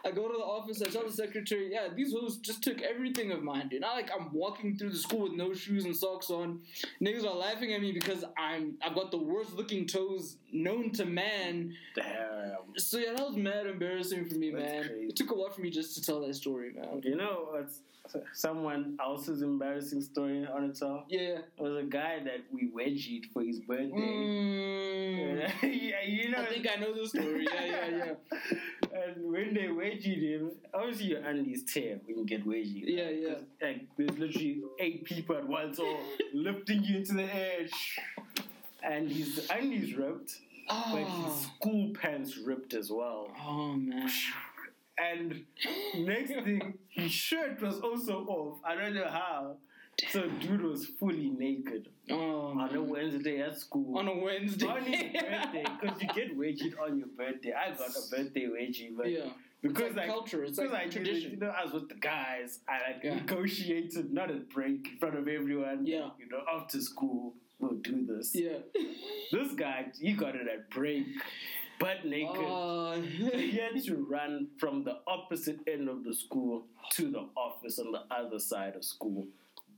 I go to the office. I tell the secretary, yeah, these hoes just took everything of mine, dude. Not like I'm walking through the school with no shoes and socks on. Niggas are laughing at me because I'm I've got the worst looking toes known to man. Damn. So yeah, that was mad embarrassing for me, That's man. crazy. It took a lot for me just to tell that story, man. You know what's someone else's embarrassing story on its own? Yeah. It was a guy that we wedgied for his birthday. Mm. *laughs* yeah, you know. I think I know the story. Yeah, yeah, yeah. *laughs* And when they wedgied him, obviously your undies tear when you get wedgied. Yeah, right? yeah. Like there's literally eight people at once, all *laughs* lifting you into the air, and his undies ripped, but his Oh, school pants ripped as well. oh man. And next thing, his shirt was also off. I don't know how. So dude was fully naked Oh, on a. Wednesday at school. on a Wednesday. on his birthday, because you get wedgied on your birthday. I got a birthday wedgie, but yeah. because like like culture, it's because like I did tradition. you know, I was with the guys. I like Yeah. negotiated not a break in front of everyone. Yeah. you know, after school we'll do this. Yeah. *laughs* This guy, he got it at break. Butt naked. Oh. he had *laughs* to run from the opposite end of the school to the office on the other side of school,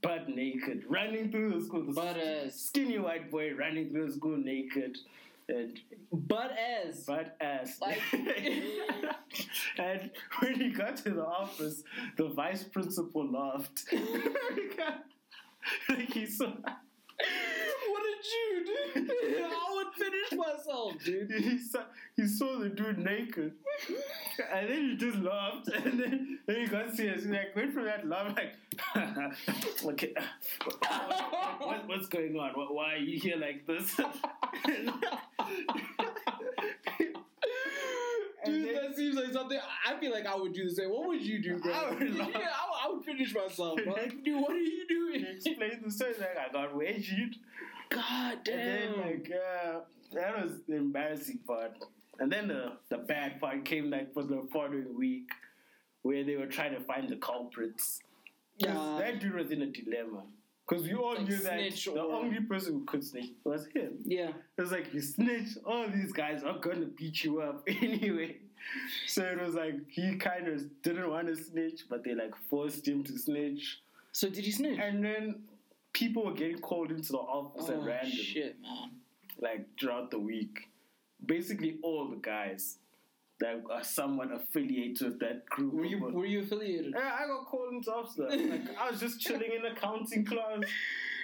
butt naked, running through the school. The Butt ass. skinny white boy running through the school naked, and Butt ass. butt ass. Like- *laughs* *laughs* and when he got to the office, the vice principal laughed. like he saw. You do? *laughs* I would finish myself, dude. He saw, he saw the dude naked, and then he just laughed, *laughs* and then, then he got serious. He like went from that laugh like, *laughs* okay, what, what's going on? Why- are you here like this? Dude, then- that seems like something I feel like I would do the same. What would you do, bro? I would yeah. I, would- I would finish myself, bro. Like, dude, what are you doing? he explained the story like I got wedged. God And then damn. like uh, that was the embarrassing part. And then the, the bad part came like for the following week where they were trying to find the culprits. Yeah. that dude was in a dilemma. Because we all Like knew that the or- only person who could snitch was him. yeah. It was like you snitch, all these guys are gonna beat you up *laughs* anyway. So it was like he kind of didn't want to snitch, but they like forced him to snitch. So did he snitch? And then people were getting called into the office at oh, random, shit, man. like throughout the week. Basically, all the guys that are somewhat affiliated with that group. Were you were- you affiliated? yeah, I got called into office. Like I was just chilling in accounting class,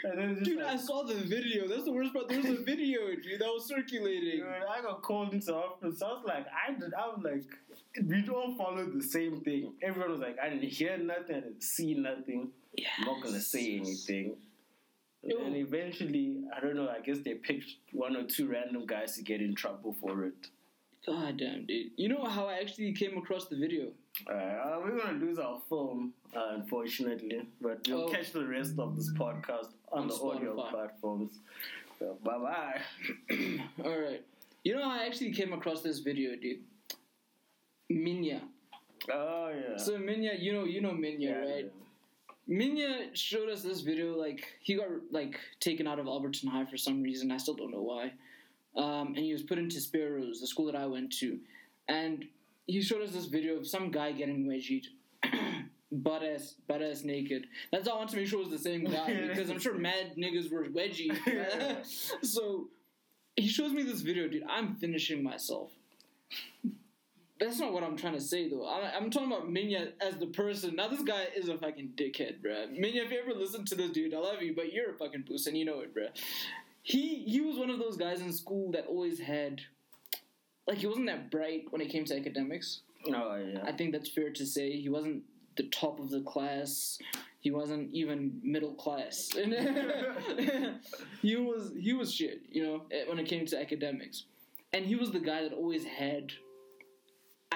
and then just Dude, like, I saw the video. That's the worst part. There was a video, dude, that was circulating. Dude, I got called into office. I was like, I did. I was like, we all followed the same thing. Everyone was like, I didn't hear nothing. I didn't see nothing. Yeah. I'm not gonna say anything. And Yo. eventually, I don't know. I guess they picked one or two random guys to get in trouble for it. God damn, dude. You know how I actually came across the video? Uh, we're gonna lose our phone, uh, unfortunately, but you'll Oh. catch the rest of this podcast on, On the audio platforms. So, bye bye. *clears throat* All right. You know how I actually came across this video, dude? Minya. Oh yeah. So Minya, you know, you know Minya, yeah, right? Minya showed us this video. Like he got like taken out of Alberton High for some reason. I still don't know why. Um, and he was put into Sparrows, the school that I went to, and he showed us this video of some guy getting wedgied. *clears throat* Butt ass, butt ass naked. That's all I want to make sure it was the same guy *laughs* because I'm sure mad niggas were wedgie. *laughs* so he shows me this video, dude. I'm finishing myself. That's not what I'm trying to say though. I, I'm talking about Minya as the person. Now this guy is a fucking dickhead, bruh. Minya, if you ever listen to this dude, I love you, but you're a fucking puss and you know it, bruh. He he was one of those guys in school that always had, like, he wasn't that bright when it came to academics. Oh yeah. I think that's fair to say. He wasn't the top of the class. He wasn't even middle class. *laughs* he was he was shit, you know, eh, when it came to academics. And he was the guy that always had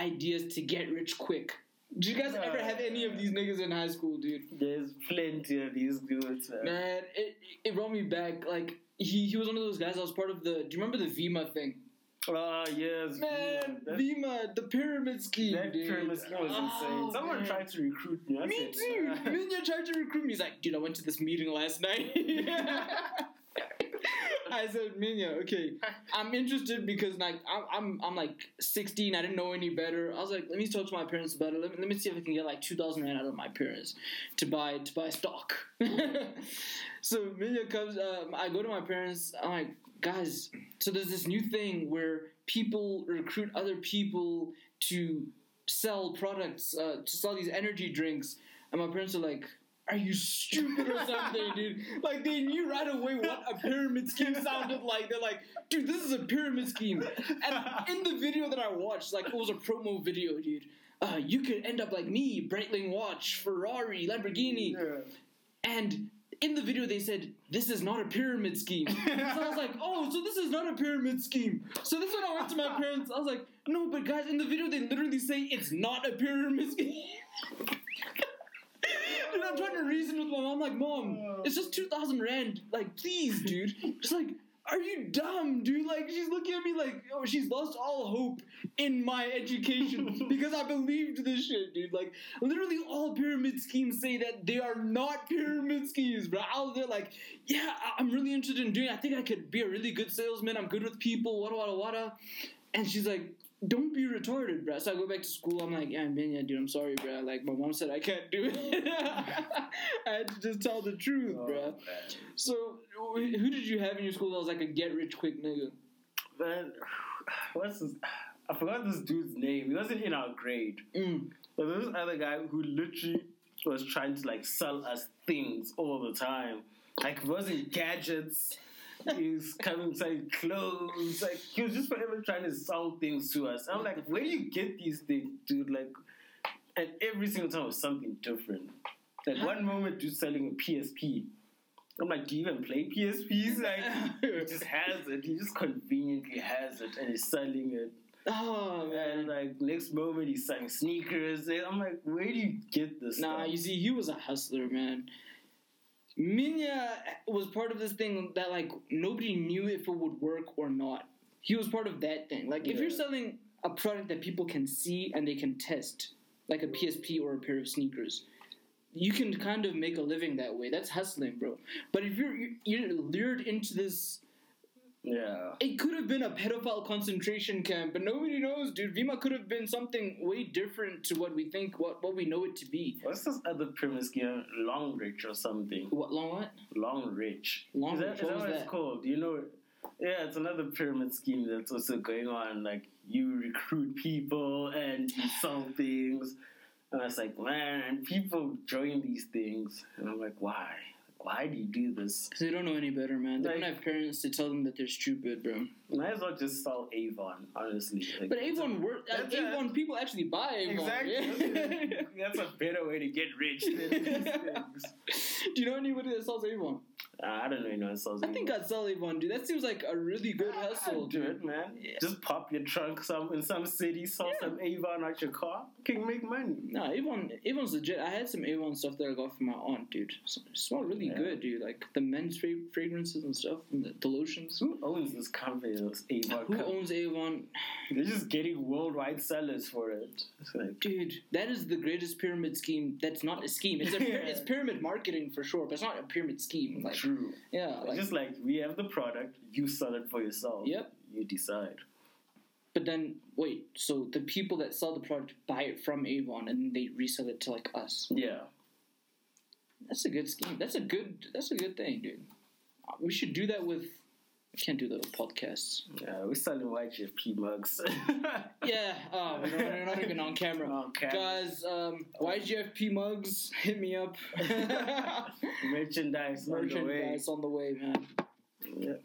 ideas to get rich quick. Did you guys ever have any of these niggas in high school, dude? There's plenty of these dudes. Man. Man, it it brought me back. Like he he was one of those guys. I was part of the. Do you remember the Vemma thing? Oh yes, Man, Vemma, the pyramid scheme, that dude. pyramid scheme was Oh, insane. Someone man. tried to recruit me. I Me said, too. *laughs* Minya tried to recruit me. He's like, dude, I went to this meeting last night. *laughs* *laughs* I said, Minya, okay, *laughs* I'm interested because like I'm, I'm I'm like 16. I didn't know any better. I was like, let me talk to my parents about it. Let me, let me see if I can get like 2,000 rand out of my parents to buy to buy stock. *laughs* so Minya comes. Um, I go to my parents. I'm like, guys. So there's this new thing where people recruit other people to sell products, uh, to sell these energy drinks, and my parents are like. Are you stupid or something, *laughs* dude? Like they knew right away what a pyramid scheme sounded like. They're like, dude, this is a pyramid scheme. And in the video that I watched, like it was a promo video, dude. Uh, you could end up like me, Breitling watch, Ferrari, Lamborghini. Yeah. And in the video, they said, This is not a pyramid scheme. so I was *laughs* like, Oh, so this is not a pyramid scheme. So this is when I went to my parents. I was like, No, but guys, in the video, they literally say it's not a pyramid scheme. *laughs* Dude, I'm trying to reason with my mom. Like, Mom, oh. it's just 2,000 Rand. Like, please, dude. *laughs* Just like, are you dumb, dude? Like, she's looking at me like, oh, she's lost all hope in my education *laughs* because I believed this shit, dude. Like, literally, all pyramid schemes say that they are not pyramid schemes, bro. Was there like, yeah, I- I'm really interested in doing. I think I could be a really good salesman. I'm good with people. Wada wada wada. and she's like, "Don't be retarded, bruh." So I go back to school. I'm like, "Yeah, man, yeah, dude, I'm sorry, bruh. Like my mom said I can't do it. *laughs* I had to just tell the truth, Oh, bruh." man. So who did you have in your school that was like a get rich quick nigga? Man, what's this? I forgot this dude's name. He wasn't in our grade. Mm. But there was this other guy who literally was trying to like sell us things all the time. Like it wasn't gadgets. He was coming selling clothes. Like he was just forever trying to sell things to us. I'm like, where do you get these things, dude? Like, and every single time was something different. Like one moment, dude selling a PSP. I'm like, do you even play PSPs? *laughs* Like, he just has it. He just conveniently has it and he's selling it. Oh And man. like next moment he's selling sneakers. I'm like, where do you get this? Nah, stuff? you see, he was a hustler, man. Minya was part of this thing that like nobody knew if it would work or not. He was part of that thing. Like if you're selling a product that people can see and they can test, like a PSP or a pair of sneakers, you can kind of make a living that way. That's hustling, bro. But if you're you're lured into this yeah. it could have been a pedophile concentration camp, but nobody knows, dude. Vemma could have been something way different to what we think, what what we know it to be. What's this other pyramid scheme? Longrich or something? What long what? Longrich. Long is that, Rich, is what that what that? it's called? You know? Yeah, it's another pyramid scheme that's also going on. Like you recruit people and you sell *sighs* things. And I was like, man, people join these things. And I'm like, why? Why do you do this? Because they don't know any better, man. They don't have parents to tell them that they're stupid, bro. Might as well just sell Avon, honestly. Like, But Avon, work, uh, that's a- Avon people actually buy Avon. Exactly. yeah. *laughs* That's a better way to get rich than these *laughs* things. Do you know anybody that sells Avon? I don't know anyone sells I think I'd sell Avon, dude. That seems like a really good ah, hustle, do dude. it, man. Yeah. Just pop your trunk some in some city, sell Yeah. some Avon out your car, can make money. Nah, Avon, Avon's legit. I had some Avon stuff that I got from my aunt, dude. So, it smelled really Yeah. good, dude. Like the men's fra- fragrances and stuff, and the, the lotions. Who owns this company? This Avon Who company? owns Avon? They're just getting worldwide sellers for it. Like, Dude, that is the greatest pyramid scheme. That's not a scheme. It's a *laughs* pyra- it's pyramid marketing for sure, but it's not a pyramid scheme. Like, true. Yeah, like, just like we have the product, you sell it for yourself. Yep. You decide. but then wait. So the people that sell the product buy it from Avon and they resell it to like us. Yeah. That's a good scheme. That's a good. That's a good thing, dude. We should do that with. I can't do with podcasts. Yeah, we're selling YGFP mugs. *laughs* Yeah, oh, we're, not, we're not even on camera. *laughs* On camera. Guys, um, YGFP mugs, hit me up. *laughs* Merchandise, on the way. Merchandise on the way, man. Yep.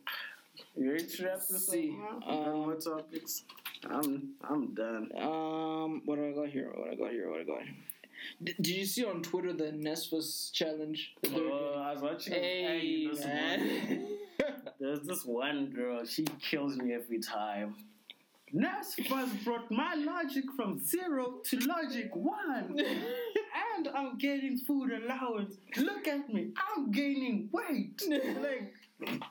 You ready to wrap this See, up? um, Um, more topics? I'm I'm done. Um, what do I got here? What do I got here? What do I got? Here? D- did you see on Twitter the NSFAS challenge? that they were Oh, doing? I was watching. hey, this man. *laughs* There's this one girl. She kills me every time. NSFAS brought my logic from zero to logic one, *laughs* and I'm getting food allowance. Look at me, I'm gaining weight. *laughs* Like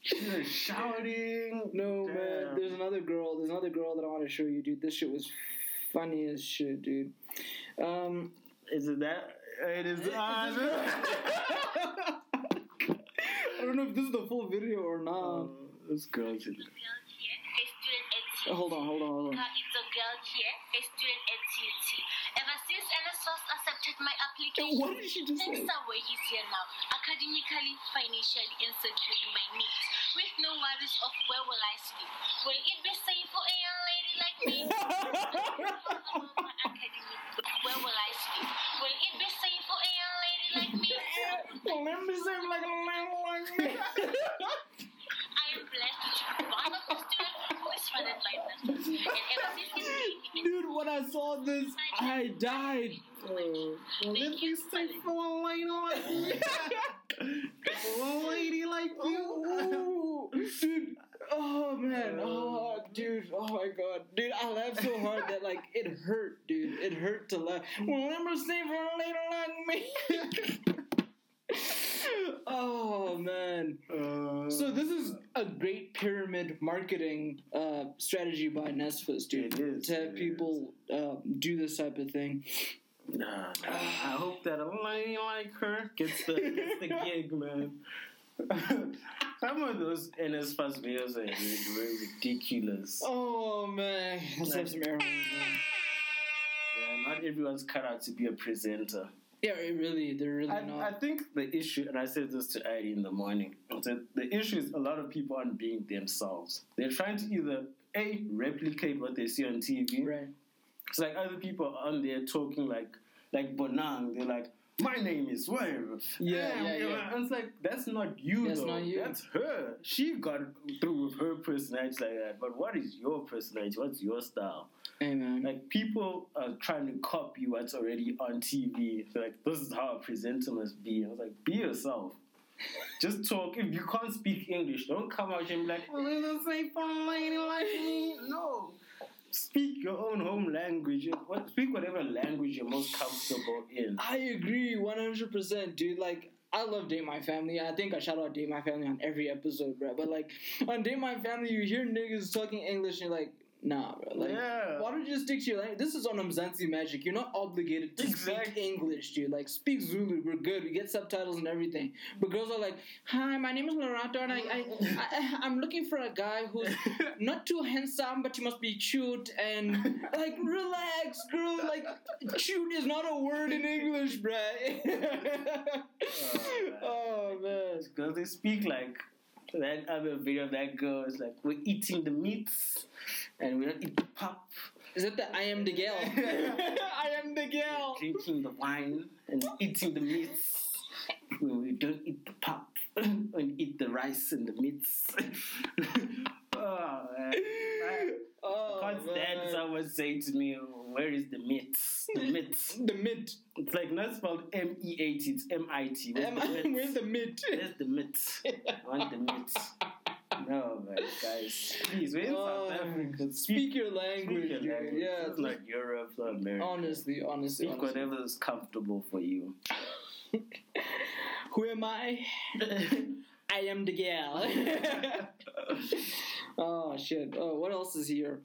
She's shouting. no, man. There's another girl. There's another girl that I want to show you, dude. This shit was funny as shit, dude. Um, Is it that? It is. Uh, *laughs* I don't know if this is the full video or not. this girl. girl here, a student at Oh, hold on, hold on, hold on. It's a girl here, a student at TUT. Ever since NSFAS accepted my application, What did she just things say? are way easier now. Academically, financially, and securing my needs. With no worries of where will I sleep. Will it be safe for a young lady like me? *laughs* Academic, where will I sleep? Will it be safe for a young lady like me? Let me say like a lady like me? I am blessed to be one of the students who is funded by NSFAS. And ever since this day, Dude, when I saw this, I died. Thank you for oh, the- for a lady like me. *laughs* lady like Ooh, dude. Oh man. Oh, dude. Oh my god, dude. I laughed so hard that like it hurt, dude. It hurt to laugh. Well, never stay for a lady like me. *laughs* oh man. Uh, So this is a great pyramid marketing uh, strategy by NSFAS, dude. Is, to have people uh, do this type of thing. Nah. I hope that a lady like her gets the gets the *laughs* gig, man. *laughs* Some of those NSFAS videos are ridiculous. Oh man, *laughs* let's have some air horns, man. Yeah, not everyone's cut out to be a presenter. Yeah, it really, they're really I, not. I think the issue, and I said this to Adi in the morning, the issue is a lot of people aren't being themselves. They're trying to either A, replicate what they see on TV. right. It's like other people on there talking like like Bonang. They're like, my name is whatever. Yeah, yeah, yeah. And it's like that's not you That's though. not you. That's her. She got through with her personality like that. But what is your personality? What's your style? Man. Like people are trying to copy what's already on TV. They're like this is how a presenter must be. I was like, be yourself. Just talk. If you can't speak English, don't come out here and be like, oh, there's a safe lady like me. No. Speak your own home language. Speak whatever language you're most comfortable in. I agree 100%, dude. Like, I love Date My Family. I think I shout out Date My Family on every episode, bro. But, like, on Date My Family, you hear niggas talking English and you're like, nah, bro. Like, Yeah. why don't you just stick to your language? This is on Mzansi Magic. You're not obligated to Exactly. speak English, dude. Like, speak Zulu. We're good. We get subtitles and everything. But girls are like, hi, my name is Lorato, and I, I, I, I'm looking for a guy who's *laughs* not too handsome, but you must be cute. And, like, *laughs* relax, girl. Like, cute is not a word in English, bruh. *laughs* oh, man. Oh, because they speak like that other video of that girl is like, we're eating the meats and we don't eat the pop. Is that the I am the girl? *laughs* *laughs* I am the gal. Drinking the wine and eating the meats. We don't eat the pop *clears throat* and eat the rice and the meats. *laughs* oh, man. I *laughs* Oh, can't stand man. someone saying to me, where is the meats? The *laughs* meats. The mid. It's like not spelled M E A T, it's M I T. Where's the I- meats? Where's the mid? Where's the meats? I *laughs* want the meats. No, man, guys. Please, we're in Oh, South Africa. Speak your language, Speak your language. Yeah. It's not Europe, not America. Honestly, honestly, Speak honestly. whatever is comfortable for you. Who am I? I am the gal. oh shit. Oh, what else is here?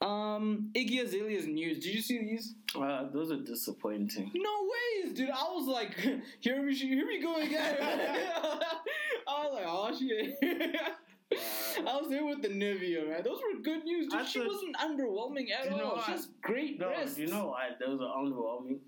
Um, Iggy Azalea's news. Did you see these? Wow, those are disappointing. No ways, dude. I was like, *laughs* here we here we go again. *laughs* I was like, oh shit. *laughs* I was there with the Nivea, man. Those were good news. Dude, she wasn't underwhelming at all. what? She has great No, breasts. you know why those are underwhelming?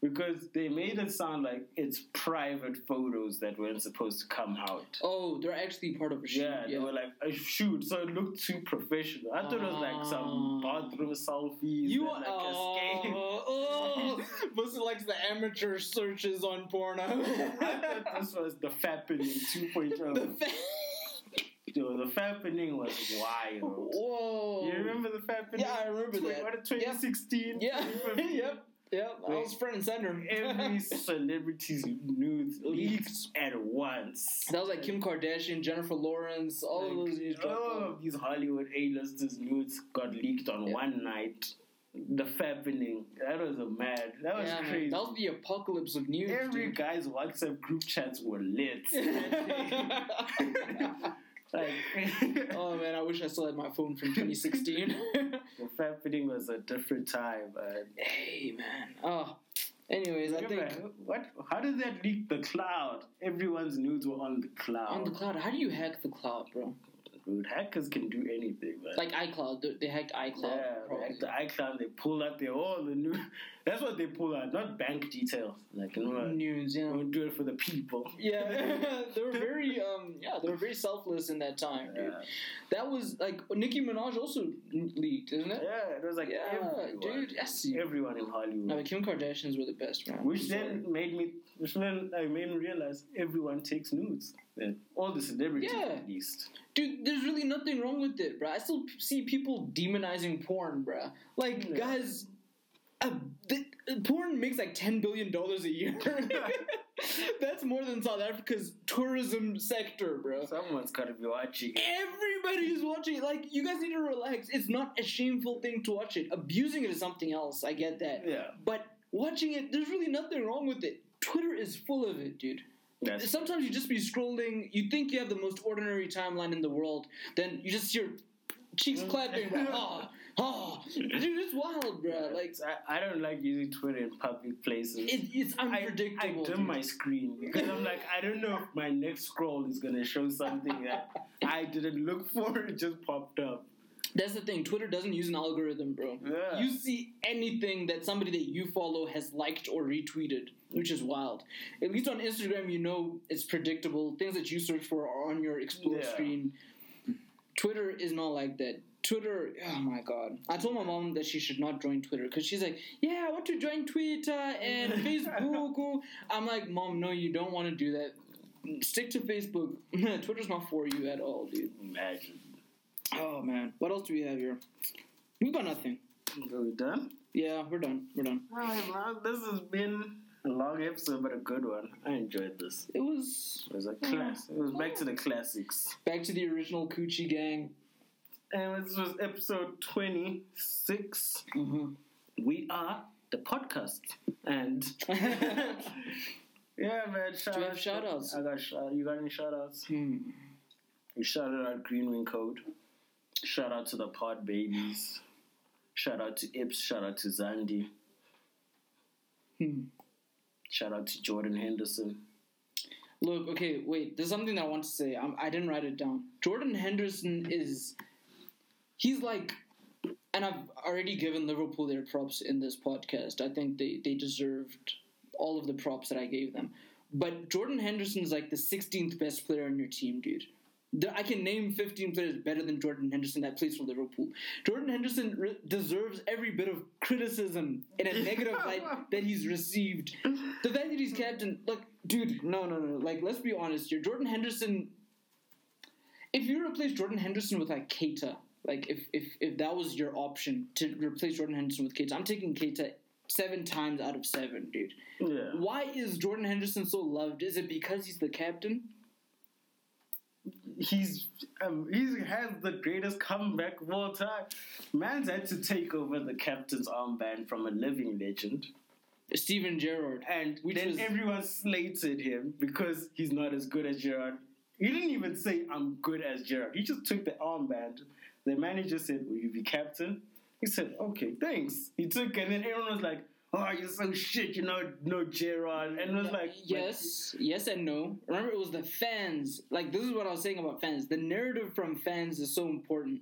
Because they made it sound like it's private photos that weren't supposed to come out. Oh, they're actually part of a shoot. Yeah, they were like a shoot, so it looked too professional. I thought it was like some Ah. bathroom selfies. You and, like escape. *laughs* oh, *laughs* oh. Buster likes the amateur searches on porno. *laughs* I thought this was the fappening 2.0. the fa- Yo, the fappening was wild. Whoa. You remember the fappening? Yeah, I remember Twen- that. What, 2016? Yeah. yep. Yep. I was front and center. Every *laughs* celebrity's nudes leaked at once. that was like Kim Kardashian, Jennifer Lawrence, all of those all of these Hollywood A-listers nudes got leaked on Yeah. one night. The fappening. That was a mad. That was Yeah, crazy. That was the apocalypse of news. Every dude. guy's WhatsApp group chats were lit. *laughs* *laughs* like, *laughs* oh man, I wish I still had my phone from 2016. the *laughs* fappening was a different time, man. hey man. Oh. Anyways, I Remember, think what? How did that leak the cloud? Everyone's nudes were on the cloud. on the cloud. How do you hack the cloud, bro? Dude, hackers can do anything, man. Like iCloud, they- they hacked iCloud. yeah, they probably. hack the iCloud. They pull out their all the new. That's what they pull out, not bank details. Like you know, news, yeah. we do it for the people. Yeah, *laughs* *laughs* they were very, um, yeah, they were very selfless in that time, dude. Yeah. That was like Nicki Minaj also leaked, isn't it? Yeah, it was like Yeah, everyone. dude, yes. Everyone in Hollywood. No, but Kim Kardashians were the best, man. Which then made me, which then like, made me realize everyone takes nudes. All the celebrities Yeah. at least. dude, there's really nothing wrong with it, bro. I still see people demonizing porn, bro. Like, Yeah. guys, uh, th- porn makes like ten billion dollars a year. *laughs* *laughs* That's more than South Africa's tourism sector, bro. Someone's gotta be watching. it. Everybody's watching it. Like, you guys need to relax. It's not a shameful thing to watch it. Abusing it is something else. I get that. Yeah, But watching it, there's really nothing wrong with it. Twitter is full of it, dude. Sometimes you just be scrolling, you think you have the most ordinary timeline in the world, then you just hear cheeks clapping, *laughs* bro. Ah, ah, *laughs* dude, it's wild, bro. Like I, I don't like using Twitter in public places. it, it's I, I unpredictable. dim my screen because I'm like, I don't know if my next scroll is gonna show something that *laughs* I didn't look for. It just popped up. That's the thing. Twitter doesn't use an algorithm, bro. Yeah. You see anything that somebody that you follow has liked or retweeted, which is wild. At least on Instagram, you know it's predictable. Things that you search for are on your explore Yeah. screen. Twitter is not like that. Twitter, oh my god. I told my mom that she should not join Twitter because she's like, yeah, I want to join Twitter and *laughs* Facebook. I'm like, mom, no, you don't want to do that. Stick to Facebook. *laughs* Twitter's not for you at all, dude. Imagine. Oh man, what else do we have here? We got nothing. Are we done? Yeah, we're done. We're done. Well, this has been a long episode, but a good one. I enjoyed this. It was It was a class. It was back to the classics. back to the original Coochie Gang. And this was episode 26. Mm-hmm. We are the podcast. And *laughs* yeah, man. Shout Do you have out- shout-outs? I got shout. You got any shout outs? Hmm. We shouted out Green Wing Code. Shout out to the Pod Babies. Shout out to Ips. Shout out to Zandi. Hmm. Shout out to Jordan Henderson. Look, okay, wait. There's something that I want to say. i I didn't write it down. Jordan Henderson is. He's like. And I've already given Liverpool their props in this podcast. I think they, they deserved all of the props that I gave them. But Jordan Henderson is like the 16th best player on your team, dude. I can name 15 players better than Jordan Henderson that plays for Liverpool. Jordan Henderson re- deserves every bit of criticism in a negative light *laughs* that he's received. The fact that he's captain, like, dude, no, no, no. Like, let's be honest here. Jordan Henderson, if you replace Jordan Henderson with like Keita, like if if if that was your option to replace Jordan Henderson with Keita, I'm taking Keita seven times out of seven, dude. Yeah. Why is Jordan Henderson so loved? Is it because he's the captain? he's um, he has the greatest comeback of all time. Man's had to take over the captain's armband from a living legend, Steven Gerrard. and Which then was- everyone slated him because he's not as good as Gerrard. He didn't even say I'm good as Gerrard. He just took the armband. The manager said, "Will you be captain?" He said, "Okay, thanks." He took, it, and then everyone was like, "Oh, you're so shit, you know, no Gerrard," and it was like, yes, yes and no. Remember, it was the fans. Like this is what I was saying about fans. The narrative from fans is so important.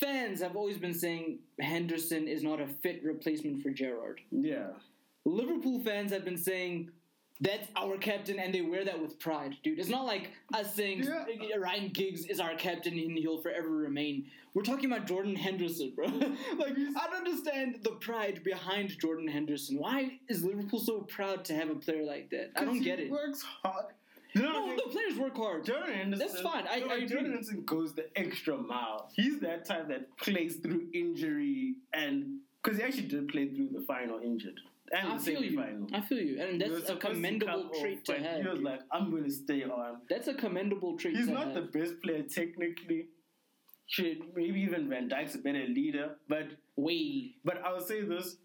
Fans have always been saying Henderson is not a fit replacement for Gerrard. yeah, Liverpool fans have been saying that's our captain, and they wear that with pride, dude. It's not like us saying Yeah. Ryan Giggs is our captain and he'll forever remain. We're talking about Jordan Henderson, bro. *laughs* like I don't understand the pride behind Jordan Henderson. Why is Liverpool so proud to have a player like that? I don't get it. Works hard. You know what I No, the players work hard. Jordan Henderson. That's fine. I- no, I. Jordan Henderson goes the extra mile. He's that type that plays through injury and because he actually did play through the final injured and I feel you. I feel you, and that's a to commendable off, trait to have. He was like, "I'm going to stay on." that's a commendable trait He's to not have. the best player technically. Should maybe even Van Dijk's a better leader, but Way. but I'll say this: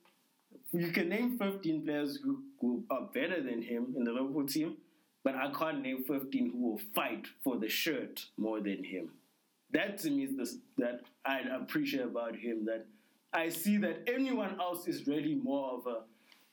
you can name 15 players who, who are better than him in the Liverpool team, but I can't name 15 who will fight for the shirt more than him. That to me is this that I appreciate about him. That I see that anyone else is really more of a.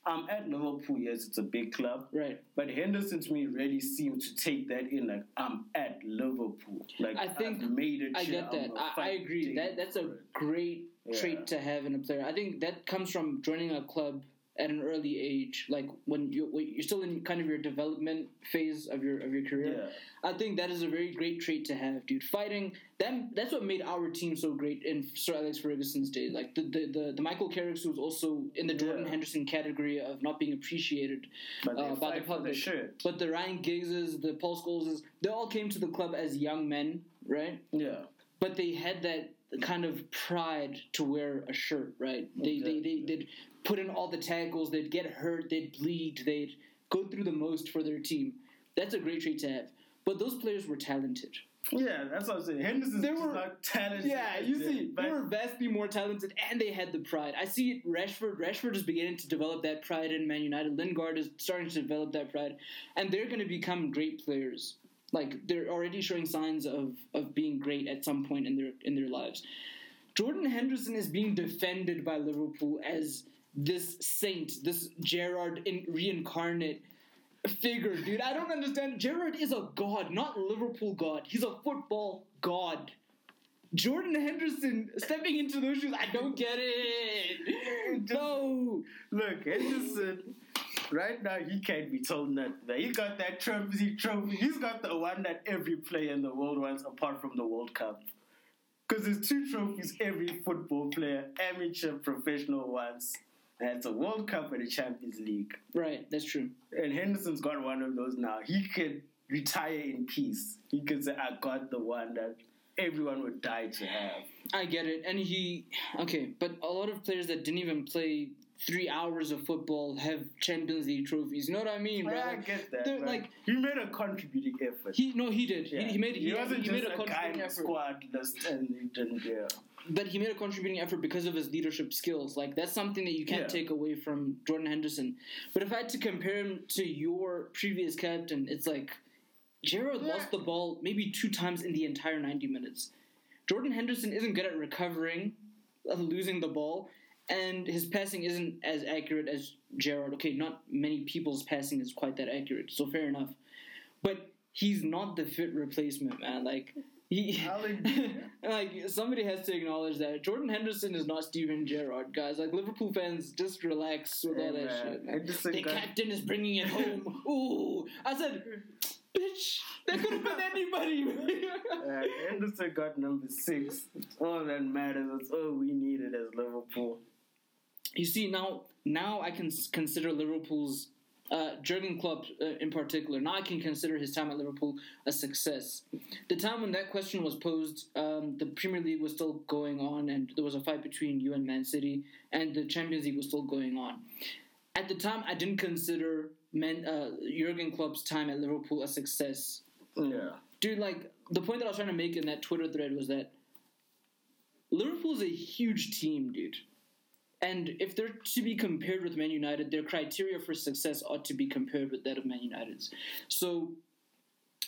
I'm at Liverpool, yes, it's a big club, Right. but Henderson to me really seemed to take that in like I'm at Liverpool. Like I think I've made it. I get that. I, I agree. That that's a great Yeah. trait to have in a player. I think that comes from joining a club at an early age, like when you when you're still in kind of your development phase of your of your career. Yeah. I think that is a very great trait to have, dude. Fighting that that's what made our team so great in Sir Alex Ferguson's day. Like the the, the, the Michael Carrick who was also in the Jordan Yeah. Henderson category of not being appreciated uh, by the public. the. But the Ryan Giggses, the Paul Scholeses, they all came to the club as young men, right? Yeah. but they had that kind of pride to wear a shirt, right? They, they, they, they'd put in all the tackles, they'd get hurt, they'd bleed, they'd go through the most for their team. That's a great trait to have. But those players were talented. Yeah, that's what I'm saying. Henderson's They were- not talented. Yeah, you see, they were vastly more talented and they had the pride. I see it, Rashford. Rashford is beginning to develop that pride in Man United. Lingard is starting to develop that pride. And they're going to become great players. Like, they're already showing signs of, of being great at some point in their in their lives. Jordan Henderson is being defended by Liverpool as this saint, this Gerrard in reincarnate figure, dude. I don't understand. Gerrard is a god, not Liverpool god. He's a football god. Jordan Henderson stepping into those shoes, I don't get it. No. Look, Henderson, right now he can't be told nothing. He got that trophy, trophy. He's got the one that every player in the world wants, apart from the World Cup. Because there's two trophies every football player, amateur, professional, wants. It's a World Cup and a Champions League. Right, that's true. And Henderson's got one of those now. He could retire in peace. He could say, I got the one that everyone would die to have. I get it. And he, okay, but a lot of players that didn't even play three hours of football have Champions League trophies. You know what I mean? Yeah, I Like, get that. Like, he made a contributing effort. he, no, he did. Yeah. He, he made, he, he wasn't he just made a a guy contributing in squad list and he didn't yeah. But he made a contributing effort because of his leadership skills. Like that's something that you can't Yeah. take away from Jordan Henderson. But if I had to compare him to your previous captain, it's like Gerrard lost the ball maybe two times in the entire 90 minutes. Jordan Henderson isn't good at recovering, losing the ball, and his passing isn't as accurate as Gerrard. Okay, not many people's passing is quite that accurate, so fair enough. But he's not the fit replacement, man. Like he, *laughs* like somebody has to acknowledge that Jordan Henderson is not Steven Gerrard, guys. Like Liverpool fans, just relax with all that shit. Henderson The got- captain is bringing it home. *laughs* Ooh, I said, bitch, that could have been anybody. *laughs* Uh, Henderson got number six. It's all that matters. It's all we needed as Liverpool. You see now, now I can consider Liverpool's. Uh, Jurgen Klopp, uh, in particular, now I can consider his time at Liverpool a success. The time when that question was posed, um, the Premier League was still going on, and there was a fight between you and Man City, and the Champions League was still going on. At the time, I didn't consider Man, uh, Jurgen Klopp's time at Liverpool a success. Yeah. Dude, like the point that I was trying to make in that Twitter thread was that Liverpool's a huge team, dude. And if they're to be compared with Man United, their criteria for success ought to be compared with that of Man United's. So,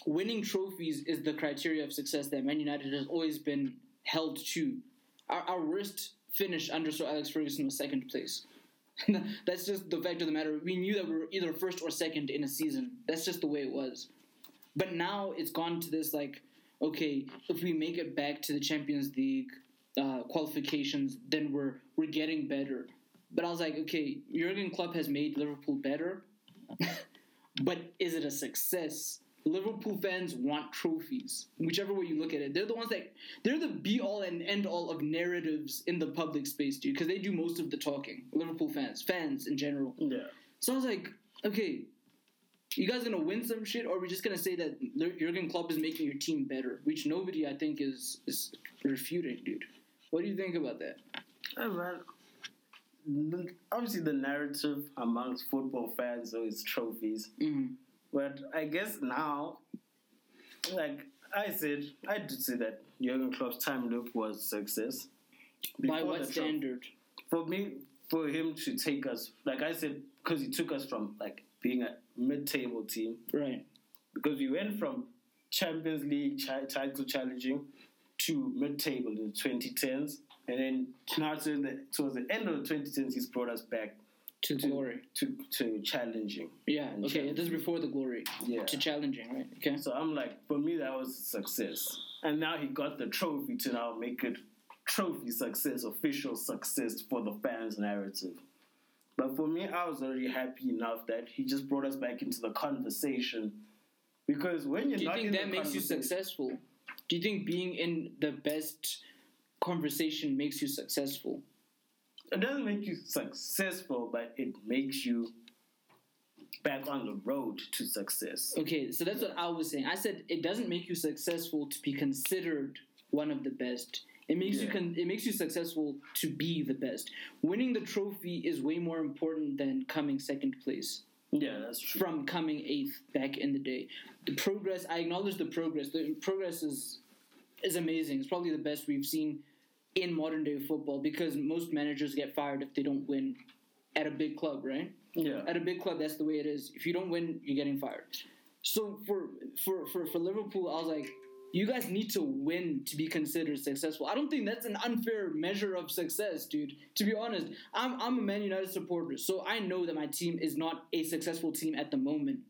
winning trophies is the criteria of success that Man United has always been held to. Our, our worst finish under Sir Alex Ferguson was second place. *laughs* That's just the fact of the matter. We knew that we were either first or second in a season. That's just the way it was. But now it's gone to this like, okay, if we make it back to the Champions League uh, qualifications, then we're we're getting better. But I was like, okay, Jurgen Klopp has made Liverpool better, *laughs* but is it a success? Liverpool fans want trophies, whichever way you look at it. They're the ones that they're the be all and end all of narratives in the public space, dude, because they do most of the talking. Liverpool fans, fans in general. Yeah. So I was like, okay, you guys gonna win some shit, or are we just gonna say that Jurgen Klopp is making your team better? Which nobody, I think, is is refuting, dude. What do you think about that? Hey, man. The- Obviously, the narrative amongst football fans though is trophies. Mm-hmm. But I guess now, like I said, I did say that Jurgen Klopp's time loop was success. By what the trophy. standard? For me, for him to take us, like I said, because he took us from like being a mid-table team, Right. because we went from Champions League chi- title challenging to mid-table in the 2010s, and then now to the, towards the end of the 2010s, he's brought us back To to glory. to, to challenging. Yeah. Okay. challenge. This is before the glory. Yeah. To challenging, right? Okay. So I'm like, for me, that was a success. And now he got the trophy to now make it trophy success, official success for the fans' narrative. But for me, I was already happy enough that he just brought us back into the conversation. Because when you're Do you not think in that makes you successful? Do you think being in the best conversation makes you successful? It doesn't make you successful, but it makes you back on the road to success. Okay, so that's what I was saying. I said it doesn't make you successful to be considered one of the best. It makes you Yeah. con- it makes you successful to be the best. Winning the trophy is way more important than coming second place Yeah, that's true. from coming eighth back in the day. The progress, I acknowledge the progress. The progress is is amazing. It's probably the best we've seen in modern day football because most managers get fired if they don't win at a big club, right? Yeah. At a big club, that's the way it is. If you don't win, you're getting fired. So for for for, for Liverpool, I was like, you guys need to win to be considered successful. I don't think that's an unfair measure of success, dude. To be honest, I'm I'm a Man United supporter, so I know that my team is not a successful team at the moment.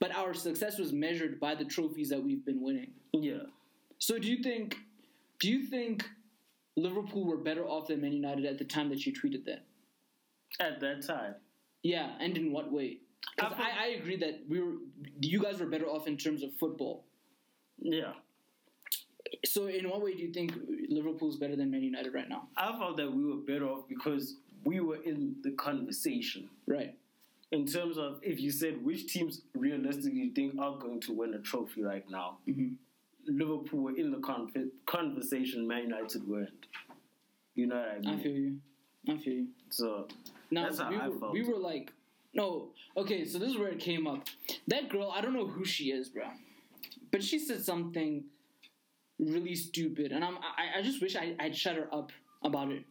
But our success was measured by the trophies that we've been winning. Yeah. So do you think do you think Liverpool were better off than Man United at the time that you tweeted that? At that time. Yeah, and in what way? 'Cause I I, I agree that we were you guys were better off in terms of football. Yeah. So in what way do you think Liverpool's better than Man United right now? I felt that we were better off because we were in the conversation. Right. In terms of if you said which teams realistically you think are going to win a trophy right now, Mhm. Liverpool were in the con- conversation, Man United weren't. You know what I mean? I feel you. I feel you. so No, That's how we I were, felt. we were like, no, okay, so this is where it came up. That girl, I don't know who she is, bro, but she said something really stupid, and I'm, I, I just wish I, I'd shut her up about it.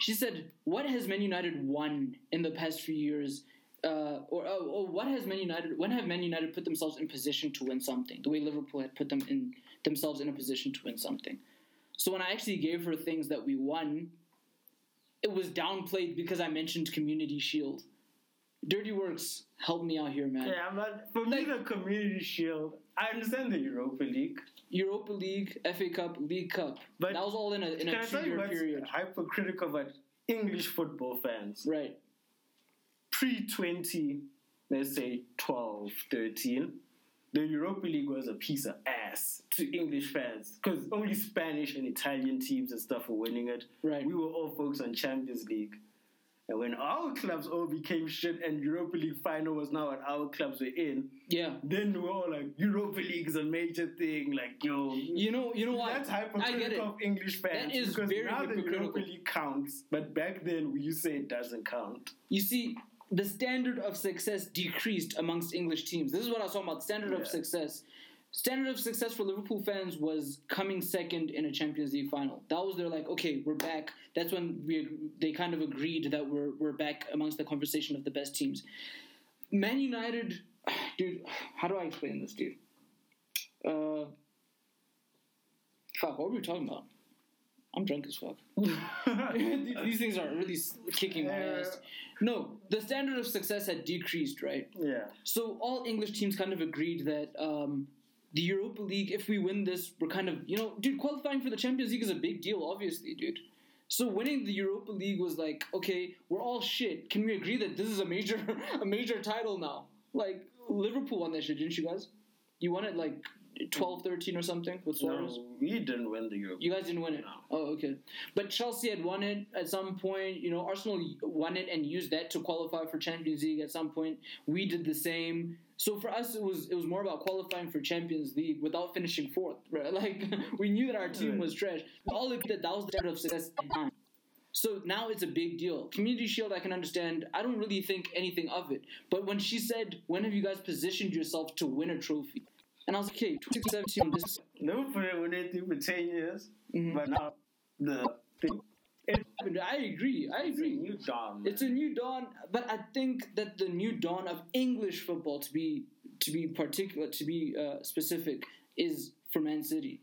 She said, "What has Man United won in the past few years?" Uh, or, oh, or what has Man United? When have Man United put themselves in position to win something? The way Liverpool had put them in themselves in a position to win something. So when I actually gave her things that we won, it was downplayed because I mentioned Community Shield. Dirty Works, help me out here, man. yeah, I'm but for me the Community Shield, I understand the Europa League, Europa League, FA Cup, League Cup. But that was all in a in can a I two tell you year what's period. hypercritical about English football fans? Right. Pre 20, let's say 12, 13, the Europa League was a piece of ass to English fans because only Spanish and Italian teams and stuff were winning it. Right. We were all focused on Champions League. And when our clubs all became shit and Europa League final was now what our clubs were in, Yeah. then we were all like, Europa League is a major thing. Like, yo, You know, you know what? that's it. of English fans. That is because very now the. Europa League counts, but back then you say it doesn't count. You see, the standard of success decreased amongst English teams. This is what I was talking about. Standard Yeah. of success. Standard of success for Liverpool fans was coming second in a Champions League final. That was their like, okay, we're back. That's when we they kind of agreed that we're we're back amongst the conversation of the best teams. Man United, *sighs* dude, how do I explain this, dude? Uh, fuck, what were we talking about? I'm drunk as fuck. *laughs* *laughs* these, things are really kicking my ass. No, the standard of success had decreased, right? Yeah. So all English teams kind of agreed that um, the Europa League, if we win this, we're kind of, you know, dude, qualifying for the Champions League is a big deal, obviously, dude. So winning the Europa League was like, okay, we're all shit. Can we agree that this is a major, *laughs* a major title now? Like Liverpool won that shit, didn't you guys? You won it like 12, 13 or something with Suarez. No, we didn't win the Europa You guys didn't win it. Oh, okay. But Chelsea had won it at some point. You know, Arsenal won it and used that to qualify for Champions League at some point. We did the same. So for us, it was it was more about qualifying for Champions League without finishing fourth. *laughs* Right? Like we knew that our team was trash. All agreed that that was the start of success at the time. So now it's a big deal. Community Shield, I can understand. I don't really think anything of it. But when she said, "When have you guys positioned yourself to win a trophy?" and I was like, "Okay, 2017 on this Liverpool didn't win anything for 10 years, Mhm. but now the thing, it's happened." I agree. I a agree. new dawn. It's a new dawn, but I think that the new dawn of English football, to be to be particular, to be uh, specific, is for Man City.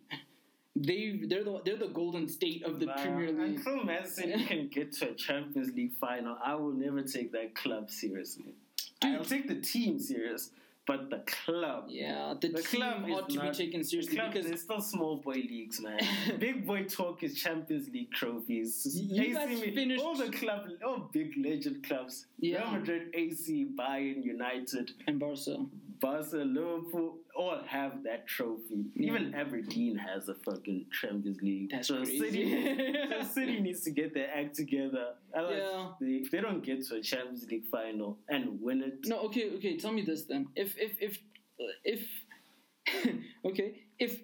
They they're the they're the golden state of the Premier League. Until Man City can get to a Champions League final, I will never take that club seriously. I'll take the team serious, but the club. Yeah, the, The club ought to not- be taken The seriously club, because they're still small boy leagues, man. *laughs* big boy talk is Champions League trophies. You guys finished- all the club, all big legend clubs. Yeah. Real Madrid, AC, Bayern, United, and Barca. Barca, Liverpool, all have that trophy. Even mm. Aberdeen has a fucking Champions League. That's so crazy. City, *laughs* so City needs to get their act together. Otherwise, Yeah. they, if they don't get to a Champions League final and win it, No, okay, okay. Tell me this then. If if if uh, if *laughs* okay, if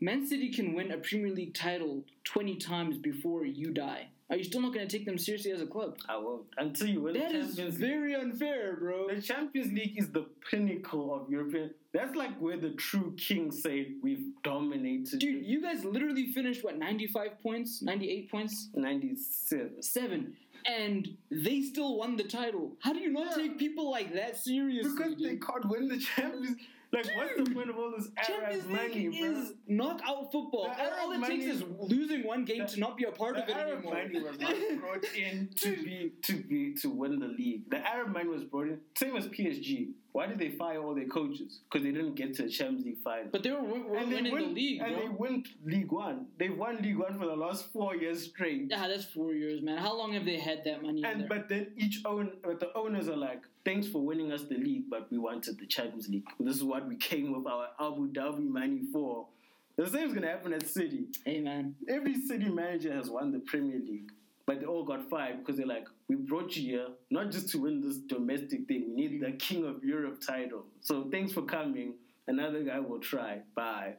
Man City can win a Premier League title twenty times before you die, are you still not going to take them seriously as a club? I won't. Until you win That the is Champions League. very unfair, bro. The Champions League is the pinnacle of European. That's like where the true kings say we've dominated. Dude, you guys literally finished what ninety five points, ninety eight points, 97. seven, and they still won the title. How do you not Yeah. take people like that seriously? Because they dude? can't win the Champions Like, what's the point of all this Arab money, bro? is knockout football. All it takes is losing one game to not be a part of The it Arab anymore. money was not *laughs* brought in to be to be to win the league. The Arab money was brought in same as PSG. Why did they fire all their coaches? Because they didn't get to the Champions League final. But they were, were and they winning win, the league, and bro. they win League One. They've won League One for the last four years straight. Yeah, that's four years, man. How long have they had that money And but then each own, but the owners are like, thanks for winning us the league, but we wanted the Champions League. This is what we came with our Abu Dhabi money for. The same is gonna happen at City. hey, man. Every City manager has won the Premier League, but they all got fired because they're like, we brought you here not just to win this domestic thing. We need the King of Europe title. So thanks for coming. Another guy will try. Bye.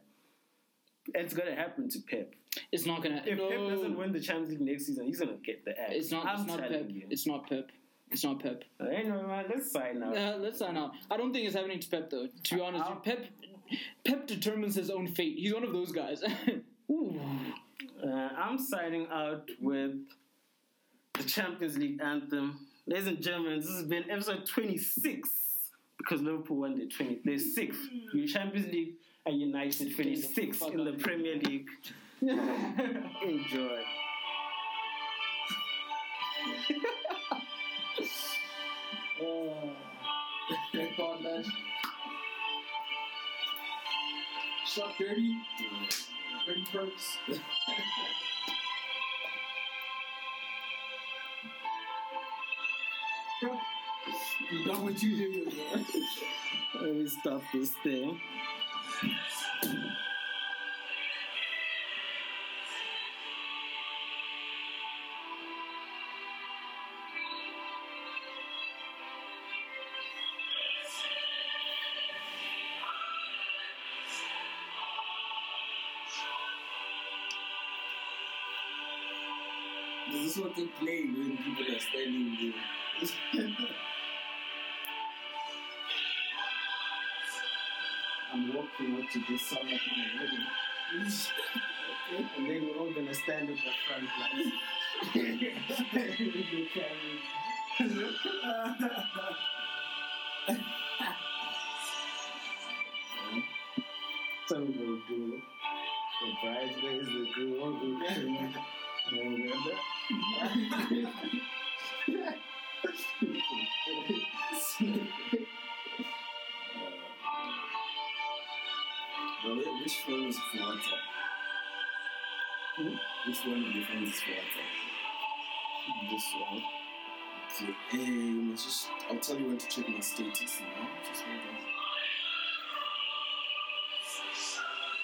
It's gonna happen to Pep. It's not gonna. If no, Pep doesn't win the Champions League next season, he's gonna get the axe. it's not. I'm it's not Pep. you. It's not Pep. It's not Pep. Anyway, man, let's sign out. Uh, let's sign out. I don't think it's happening to Pep though. To be honest, I'll- Pep. Pep determines his own fate. He's one of those guys. *laughs* Ooh. Uh, I'm signing out with the Champions League anthem. Ladies and gentlemen, this has been episode 26 because Liverpool won the 20, their sixth. You Champions League and United finished sixth in the Premier League. *laughs* Enjoy. Thank God, man. Shot dirty. Dirty perks. *laughs* you done what you do. Let me stop this thing. This is what they play when people are standing there. *laughs* I'm walking to this song of my wedding. *laughs* and then we're all gonna stand at the front like They gonna do the bridesmaids, the groom, the *laughs* Remember? *laughs* Well, which phone is for WhatsApp? Which one of your phones is for WhatsApp? This one. Okay, um, just, I'll tell you when to check my status now. Just hold on.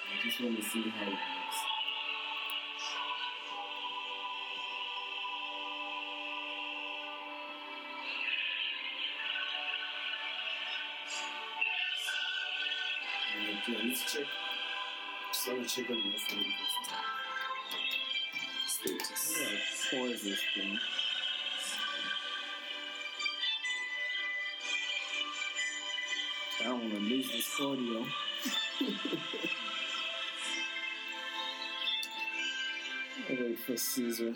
I just want to see how check. Just want to check on phone. Status. Yeah, pause this thing. I don't want to lose this audio. Wait for Caesar.